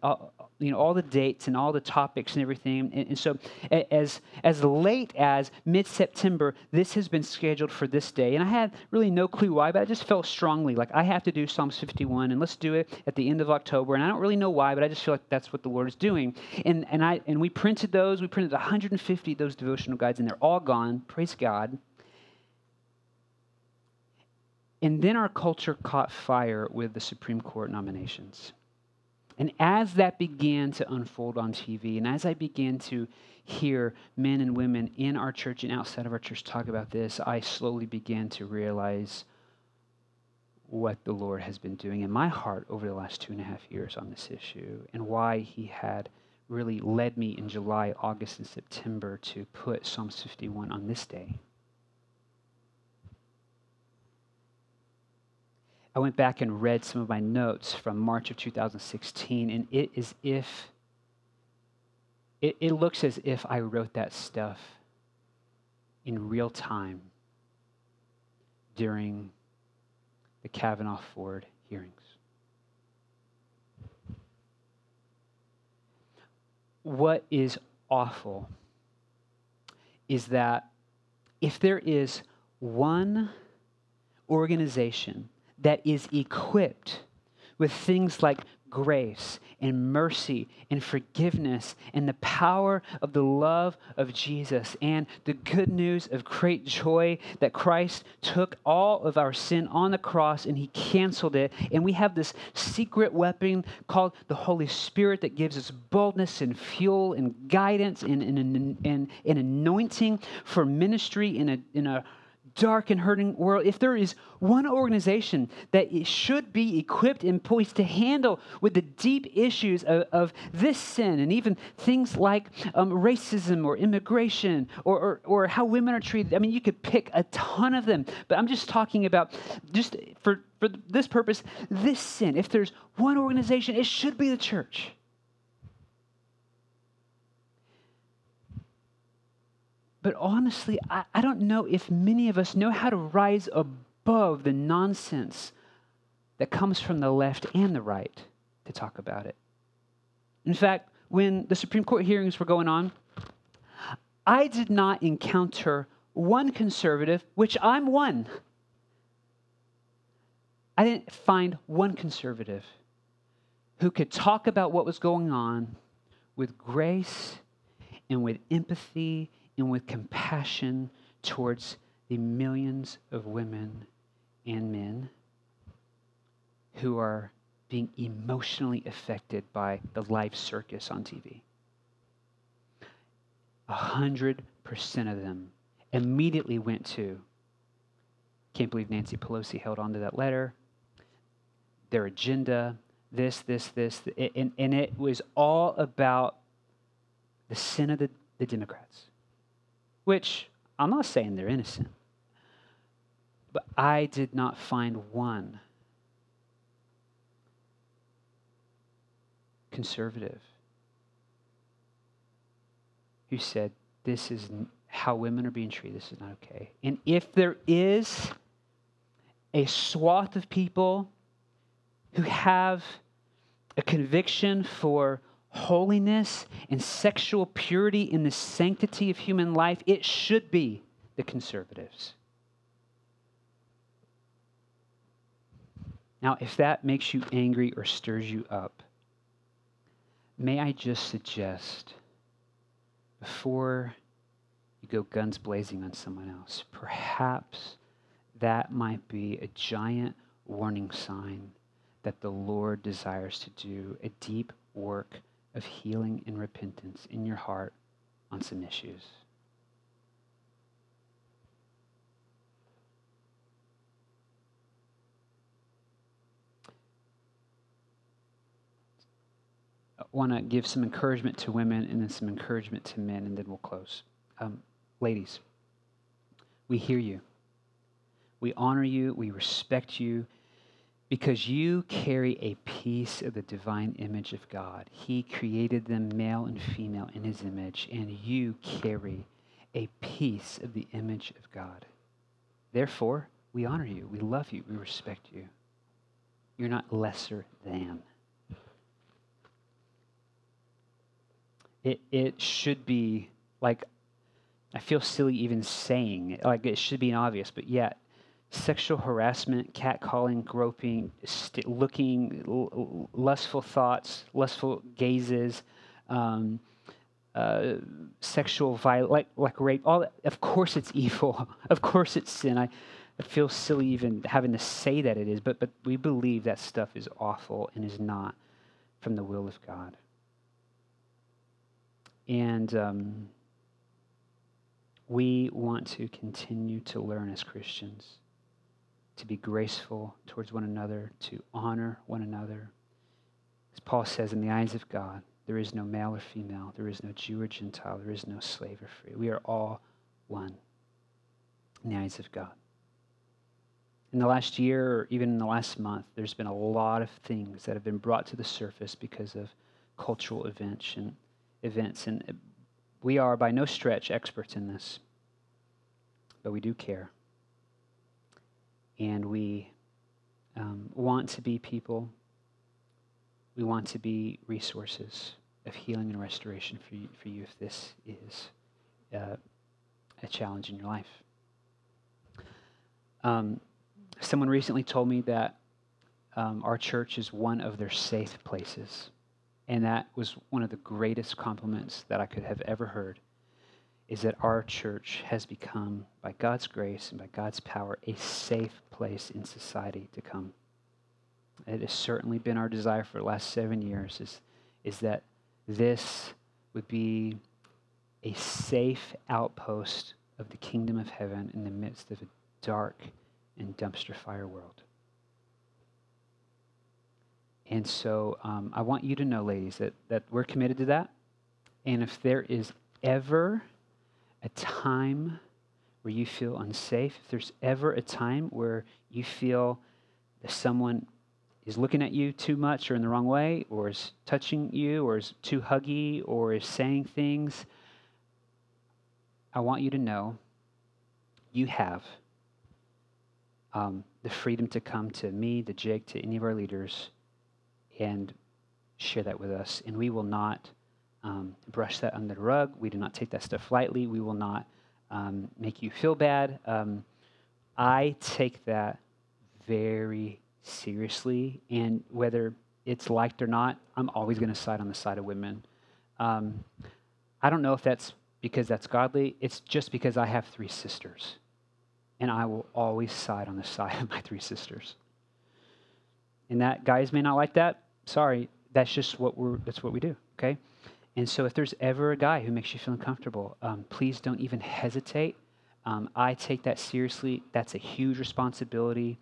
you know all the dates and all the topics and everything. And, and so as as late as mid-september this has been scheduled for this day. And i had really no clue why but i just felt strongly like i have to do psalms 51 and let's do it at the end of october. And i don't really know why but i just feel like that's what the lord is doing. And and i and we printed those. We printed 150 of those devotional guides and they're all gone. Praise god. And then our culture caught fire with the Supreme Court nominations. And as that began to unfold on TV, and as I began to hear men and women in our church and outside of our church talk about this, I slowly began to realize what the Lord has been doing in my heart over the last two and a half years on this issue and why He had really led me in July, August, and September to put Psalms 51 on this day. I went back and read some of my notes from March of 2016, and it is if it, it looks as if I wrote that stuff in real time during the Kavanaugh Ford hearings. What is awful is that if there is one organization that is equipped with things like grace and mercy and forgiveness and the power of the love of Jesus and the good news of great joy that Christ took all of our sin on the cross and he canceled it. And we have this secret weapon called the Holy Spirit that gives us boldness and fuel and guidance and, and, and, and anointing for ministry in a, in a dark and hurting world, if there is one organization that should be equipped and poised to handle with the deep issues of, of this sin and even things like um, racism or immigration or, or, or how women are treated, I mean, you could pick a ton of them, but I'm just talking about just for, for this purpose, this sin. If there's one organization, it should be the church. But honestly, I, I don't know if many of us know how to rise above the nonsense that comes from the left and the right to talk about it. In fact, when the Supreme Court hearings were going on, I did not encounter one conservative, which I'm one. I didn't find one conservative who could talk about what was going on with grace and with empathy and with compassion towards the millions of women and men who are being emotionally affected by the life circus on TV. A hundred percent of them immediately went to can't believe Nancy Pelosi held on to that letter, their agenda, this, this, this, and, and it was all about the sin of the, the Democrats which I'm not saying they're innocent, but I did not find one conservative who said, This is how women are being treated. This is not okay. And if there is, a swath of people who have a conviction for holiness and sexual purity in the sanctity of human life, it should be the conservatives. Now, if that makes you angry or stirs you up, may I just suggest before you go guns blazing on someone else, perhaps that might be a giant warning sign that the Lord desires to do a deep work of healing and repentance in your heart on some issues. I want to give some encouragement to women and then some encouragement to men, and then we'll close. Um, ladies, we hear you. We honor you. We respect you because you carry a piece of the divine image of God. He created them male and female in his image, and you carry a piece of the image of God. Therefore, we honor you, we love you, we respect you. You're not lesser than. It, it should be like, I feel silly even saying it, like it should be obvious, but yet sexual harassment, catcalling, groping, st- looking, l- lustful thoughts, lustful gazes, um, uh, sexual violence, like, like rape. All that, of course, it's evil. of course, it's sin. I, I feel silly even having to say that it is, but but we believe that stuff is awful and is not from the will of God. And um, we want to continue to learn as Christians to be graceful towards one another, to honor one another. As Paul says, in the eyes of God, there is no male or female, there is no Jew or Gentile, there is no slave or free. We are all one in the eyes of God. In the last year, or even in the last month, there's been a lot of things that have been brought to the surface because of cultural events and events. And we are by no stretch experts in this, but we do care and we um, want to be people. We want to be resources of healing and restoration for you, for you if this is uh, a challenge in your life. Um, someone recently told me that um, our church is one of their safe places. And that was one of the greatest compliments that I could have ever heard is that our church has become, by God's grace and by God's power, a safe place in society to come. It has certainly been our desire for the last seven years is, is that this would be a safe outpost of the kingdom of heaven in the midst of a dark and dumpster fire world. And so um, I want you to know, ladies, that, that we're committed to that. And if there is ever a time where you feel unsafe, if there's ever a time where you feel that someone is looking at you too much or in the wrong way, or is touching you, or is too huggy, or is saying things, I want you to know you have um, the freedom to come to me, to Jake, to any of our leaders, and share that with us. And we will not um, brush that under the rug. We do not take that stuff lightly. We will not um, make you feel bad. Um, I take that very seriously, and whether it's liked or not, I'm always going to side on the side of women. Um, I don't know if that's because that's godly. It's just because I have three sisters, and I will always side on the side of my three sisters. And that guys may not like that. Sorry, that's just what we're. That's what we do. Okay. And so, if there's ever a guy who makes you feel uncomfortable, um, please don't even hesitate. Um, I take that seriously. That's a huge responsibility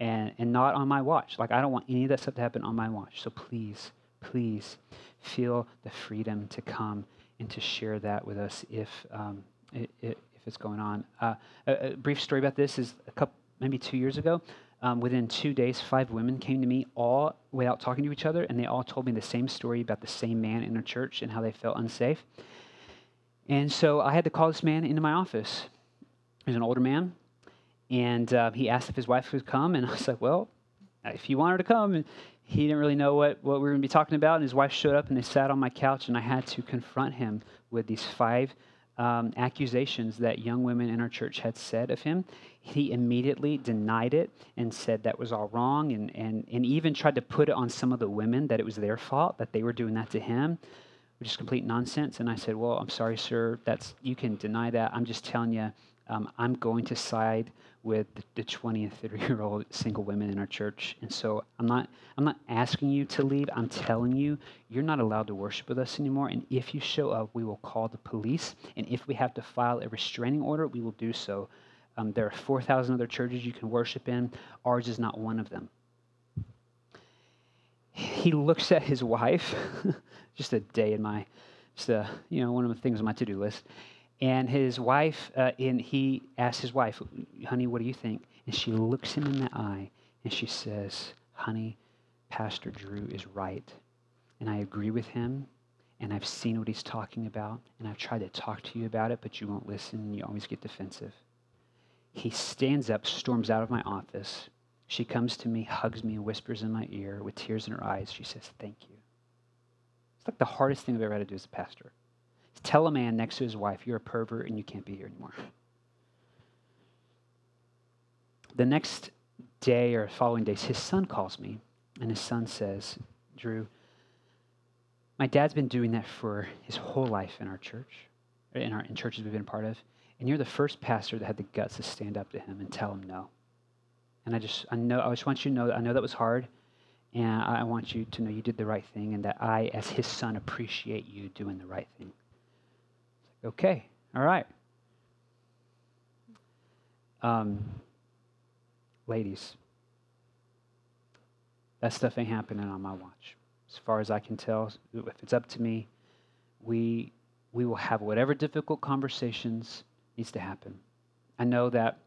and, and not on my watch. Like, I don't want any of that stuff to happen on my watch. So, please, please feel the freedom to come and to share that with us if, um, if it's going on. Uh, a, a brief story about this is a couple, maybe two years ago. Um, within two days, five women came to me all without talking to each other, and they all told me the same story about the same man in their church and how they felt unsafe. And so I had to call this man into my office. He's an older man, And uh, he asked if his wife would come, and I was like, well, if you want her to come. And he didn't really know what, what we were going to be talking about. And his wife showed up, and they sat on my couch, and I had to confront him with these five um, accusations that young women in our church had said of him. He immediately denied it and said that was all wrong, and, and, and even tried to put it on some of the women that it was their fault, that they were doing that to him, which is complete nonsense. And I said, Well, I'm sorry, sir. That's, you can deny that. I'm just telling you, um, I'm going to side with the 20 and 30 year old single women in our church. And so I'm not, I'm not asking you to leave. I'm telling you, you're not allowed to worship with us anymore. And if you show up, we will call the police. And if we have to file a restraining order, we will do so. Um, there are 4,000 other churches you can worship in. Ours is not one of them. He looks at his wife, just a day in my, just a, you know, one of the things on my to do list. And his wife, uh, and he asks his wife, honey, what do you think? And she looks him in the eye and she says, honey, Pastor Drew is right. And I agree with him. And I've seen what he's talking about. And I've tried to talk to you about it, but you won't listen and you always get defensive. He stands up, storms out of my office. She comes to me, hugs me, and whispers in my ear with tears in her eyes. She says, Thank you. It's like the hardest thing I've ever had to do as a pastor. Tell a man next to his wife, you're a pervert and you can't be here anymore. The next day or following days, his son calls me, and his son says, Drew, my dad's been doing that for his whole life in our church, in our in churches we've been part of, and you're the first pastor that had the guts to stand up to him and tell him no. And I just I know I just want you to know that I know that was hard, and I want you to know you did the right thing, and that I, as his son, appreciate you doing the right thing. Okay, all right. Um, ladies, that stuff ain't happening on my watch. As far as I can tell, if it's up to me, we we will have whatever difficult conversations needs to happen. I know that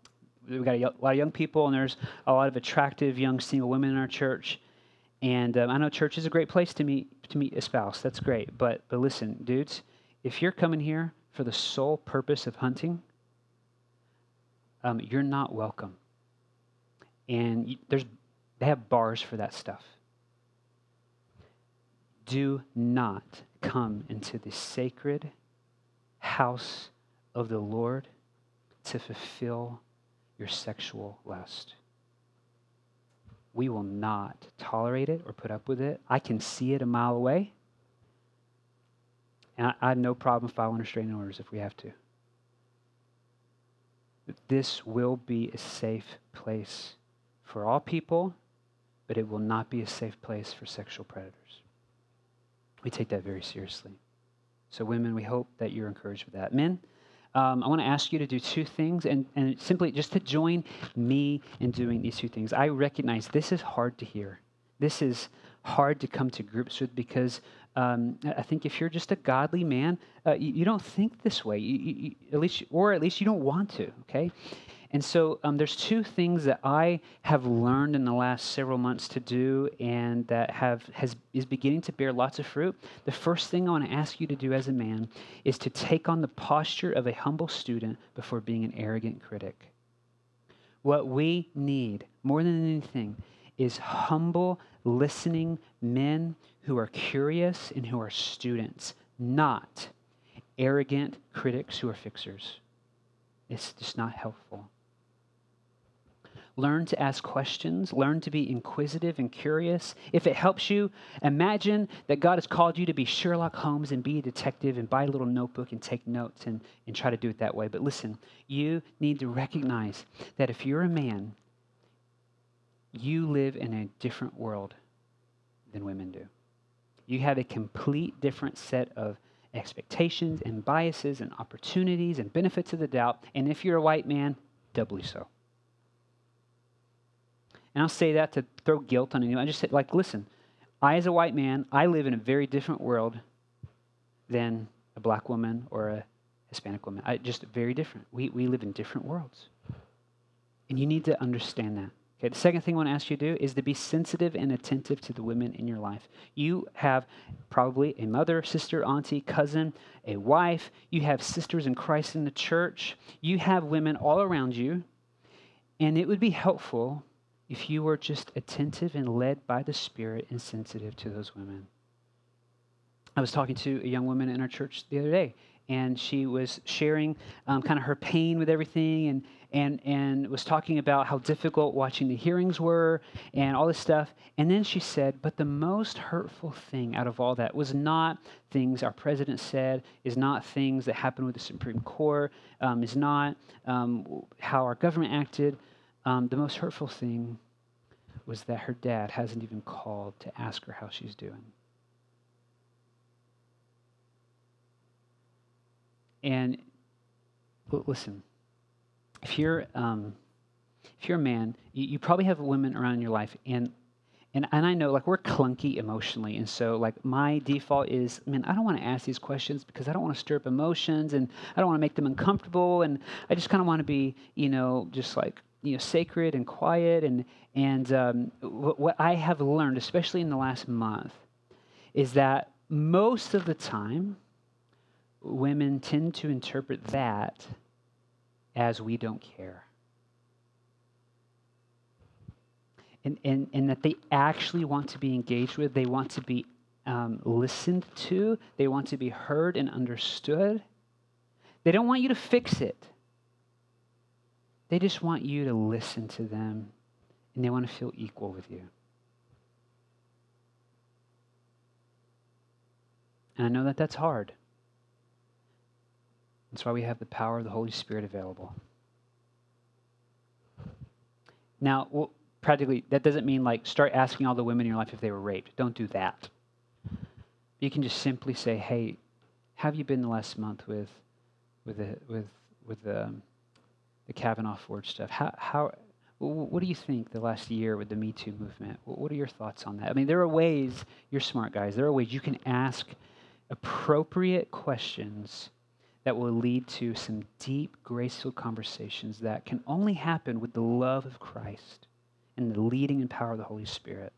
we've got a lot of young people, and there's a lot of attractive young single women in our church. And um, I know church is a great place to meet to meet a spouse. That's great. But but listen, dudes, if you're coming here for the sole purpose of hunting, um, you're not welcome. And you, there's, they have bars for that stuff. Do not come into the sacred house of the Lord to fulfill your sexual lust. We will not tolerate it or put up with it. I can see it a mile away. And I, I have no problem filing restraining orders if we have to. This will be a safe place for all people, but it will not be a safe place for sexual predators. We take that very seriously. So, women, we hope that you're encouraged with that. Men, um, I want to ask you to do two things and, and simply just to join me in doing these two things. I recognize this is hard to hear. This is hard to come to grips with because um, I think if you're just a godly man, uh, you, you, don't think this way. You, you, at least, or at least you don't want to. Okay, and so um, there's two things that I have learned in the last several months to do, and that have has is beginning to bear lots of fruit. The first thing I want to ask you to do as a man is to take on the posture of a humble student before being an arrogant critic. What we need more than anything is humble, listening men who are curious and who are students, not arrogant critics who are fixers. It's just not helpful. Learn to ask questions. Learn to be inquisitive and curious. If it helps you, imagine that God has called you to be Sherlock Holmes and be a detective and buy a little notebook and take notes and, and try to do it that way. But listen, you need to recognize that if you're a man you live in a different world than women do. You have a complete different set of expectations and biases and opportunities and benefits of the doubt. And if you're a white man, doubly so. And I'll say that to throw guilt on anyone. I just say, like, listen, I, as a white man, I live in a very different world than a black woman or a Hispanic woman. I, just very different. We, we live in different worlds. And you need to understand that. Okay, the second thing I want to ask you to do is to be sensitive and attentive to the women in your life. You have probably a mother, sister, auntie, cousin, a wife. You have sisters in Christ in the church. You have women all around you. And it would be helpful if you were just attentive and led by the Spirit and sensitive to those women. I was talking to a young woman in our church the other day, and she was sharing um, kind of her pain with everything and, and, and was talking about how difficult watching the hearings were and all this stuff. And then she said, But the most hurtful thing out of all that was not things our president said, is not things that happened with the Supreme Court, um, is not um, how our government acted. Um, the most hurtful thing was that her dad hasn't even called to ask her how she's doing. And listen, if you're um, if you're a man, you, you, probably have women around in your life, and and and I know like we're clunky emotionally, and so like my default is, man, I don't want to ask these questions because I don't want to stir up emotions, and I don't want to make them uncomfortable, and I just kind of want to be, you know, just like you know, sacred and quiet, and and um, what I have learned, especially in the last month, is that most of the time women tend to interpret that as we don't care. And, and, and that they actually want to be engaged with, they want to be um, listened to, they want to be heard and understood. They don't want you to fix it. They just want you to listen to them and they want to feel equal with you. And I know that that's hard. That's why we have the power of the Holy Spirit available. Now, well, practically, that doesn't mean like start asking all the women in your life if they were raped. Don't do that. You can just simply say, "Hey, have you been the last month with, with the with with the, um, the Kavanaugh Ford stuff? How how what do you think the last year with the Me Too movement? What are your thoughts on that? I mean, there are ways, you're smart guys, there are ways you can ask appropriate questions that will lead to some deep, graceful conversations that can only happen with the love of Christ and the leading and power of the Holy Spirit.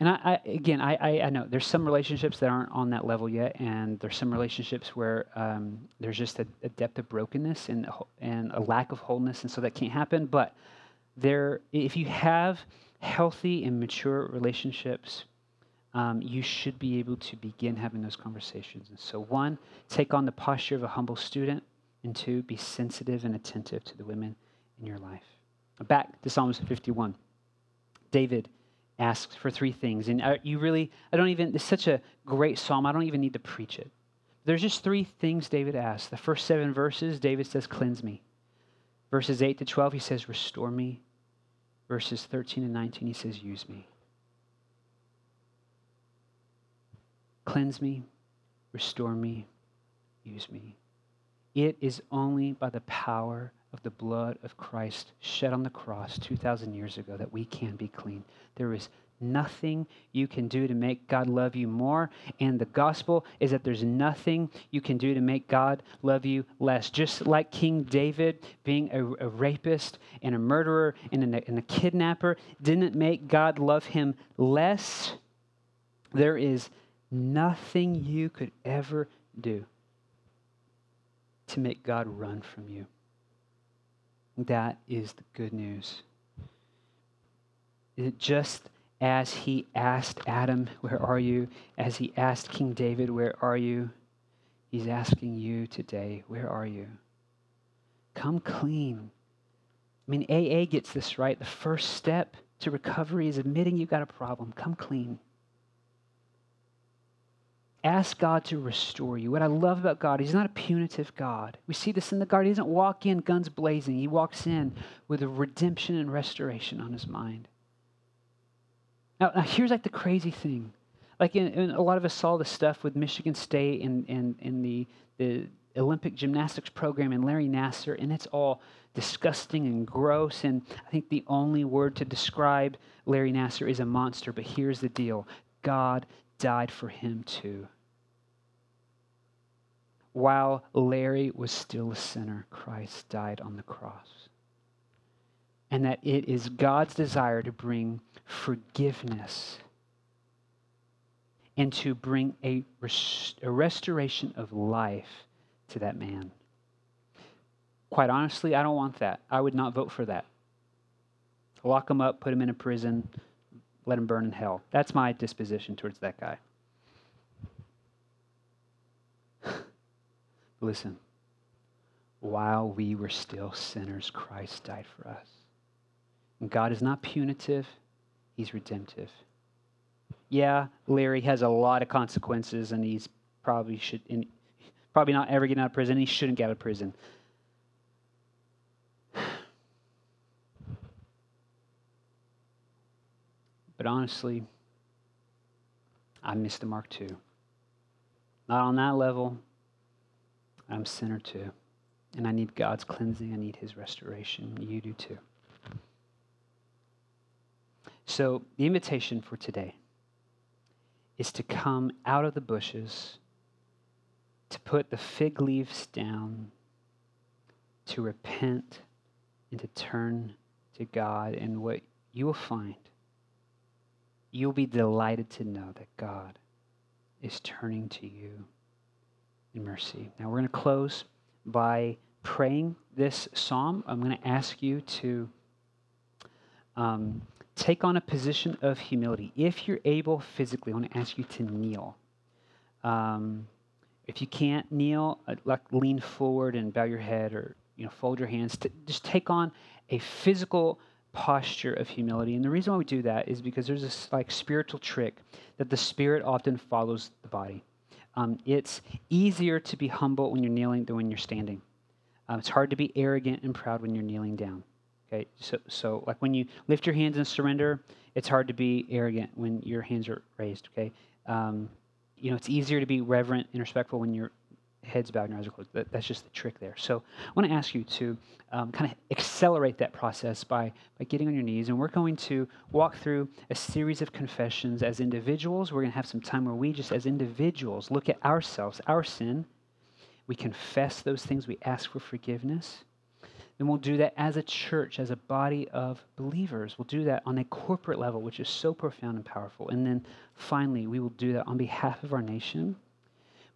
And I, I again, I, I, know there's some relationships that aren't on that level yet, and there's some relationships where um, there's just a, a, depth of brokenness and, and a lack of wholeness, and so that can't happen. But there, if you have healthy and mature relationships um, you should be able to begin having those conversations. And so, one, take on the posture of a humble student, and two, be sensitive and attentive to the women in your life. Back to Psalms 51. David asks for three things. And uh, you really, I don't even, it's such a great psalm, I don't even need to preach it. There's just three things David asks. The first seven verses, David says, Cleanse me. Verses 8 to 12, he says, Restore me. Verses 13 and 19, he says, Use me. Cleanse me, restore me, use me. It is only by the power of the blood of Christ shed on the cross 2,000 years ago that we can be clean. There is nothing you can do to make God love you more. And the gospel is that there's nothing you can do to make God love you less. Just like King David being a, a rapist and a murderer and a, and a kidnapper didn't make God love him less, there is Nothing you could ever do to make God run from you. That is the good news. It just as he asked Adam, Where are you? As he asked King David, Where are you? He's asking you today, Where are you? Come clean. I mean, AA gets this right. The first step to recovery is admitting you've got a problem. Come clean. Ask God to restore you. What I love about God, He's not a punitive God. We see this in the garden. He doesn't walk in guns blazing, He walks in with a redemption and restoration on His mind. Now, now here's like the crazy thing. Like, in, in, a lot of us saw the stuff with Michigan State and, and, and the, the Olympic gymnastics program and Larry Nassar, and it's all disgusting and gross. And I think the only word to describe Larry Nassar is a monster. But here's the deal God died for him too. While Larry was still a sinner, Christ died on the cross. And that it is God's desire to bring forgiveness and to bring a, rest- a restoration of life to that man. quite honestly, I don't want that. I would not vote for that. Lock him up, put him in a prison, let him burn in hell. That's my disposition towards that guy. Listen, while we were still sinners, Christ died for us. And God is not punitive, He's redemptive. Yeah, Larry has a lot of consequences, and he's probably should probably not ever getting out of prison. He shouldn't get out of prison. But honestly, I missed the mark too. Not on that level. I'm a sinner too. And I need God's cleansing. I need his restoration. You do too. So, the invitation for today is to come out of the bushes, to put the fig leaves down, to repent, and to turn to God. And what you will find, you'll be delighted to know that God is turning to you in mercy. Now, we're going to close by praying this psalm. I'm going to ask you to. Um, take on a position of humility. If you're able physically, I want to ask you to kneel. Um, if you can't kneel, uh, like lean forward and bow your head or you know fold your hands. To just take on a physical posture of humility. And the reason why we do that is because there's this like spiritual trick that the spirit often follows the body. Um, it's easier to be humble when you're kneeling than when you're standing. Um, it's hard to be arrogant and proud when you're kneeling down. Okay, so, so like when you lift your hands and surrender, it's hard to be arrogant when your hands are raised. Okay, um, you know it's easier to be reverent and respectful when your head's bowed and eyes are closed. That, that's just the trick there. So I want to ask you to um, kind of accelerate that process by by getting on your knees, and we're going to walk through a series of confessions as individuals. We're going to have some time where we just, as individuals, look at ourselves, our sin. We confess those things. We ask for forgiveness. Then we'll do that as a church, as a body of believers. We'll do that on a corporate level, which is so profound and powerful. And then finally, we will do that on behalf of our nation.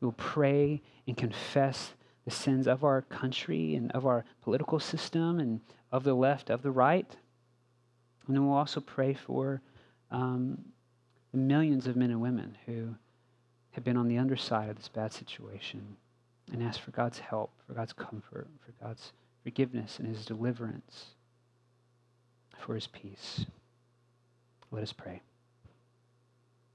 We will pray and confess the sins of our country and of our political system and of the left, of the right. And then we'll also pray for um, the millions of men and women who have been on the underside of this bad situation and ask for God's help, for God's comfort, for God's forgiveness and his deliverance, for his peace. Let us pray.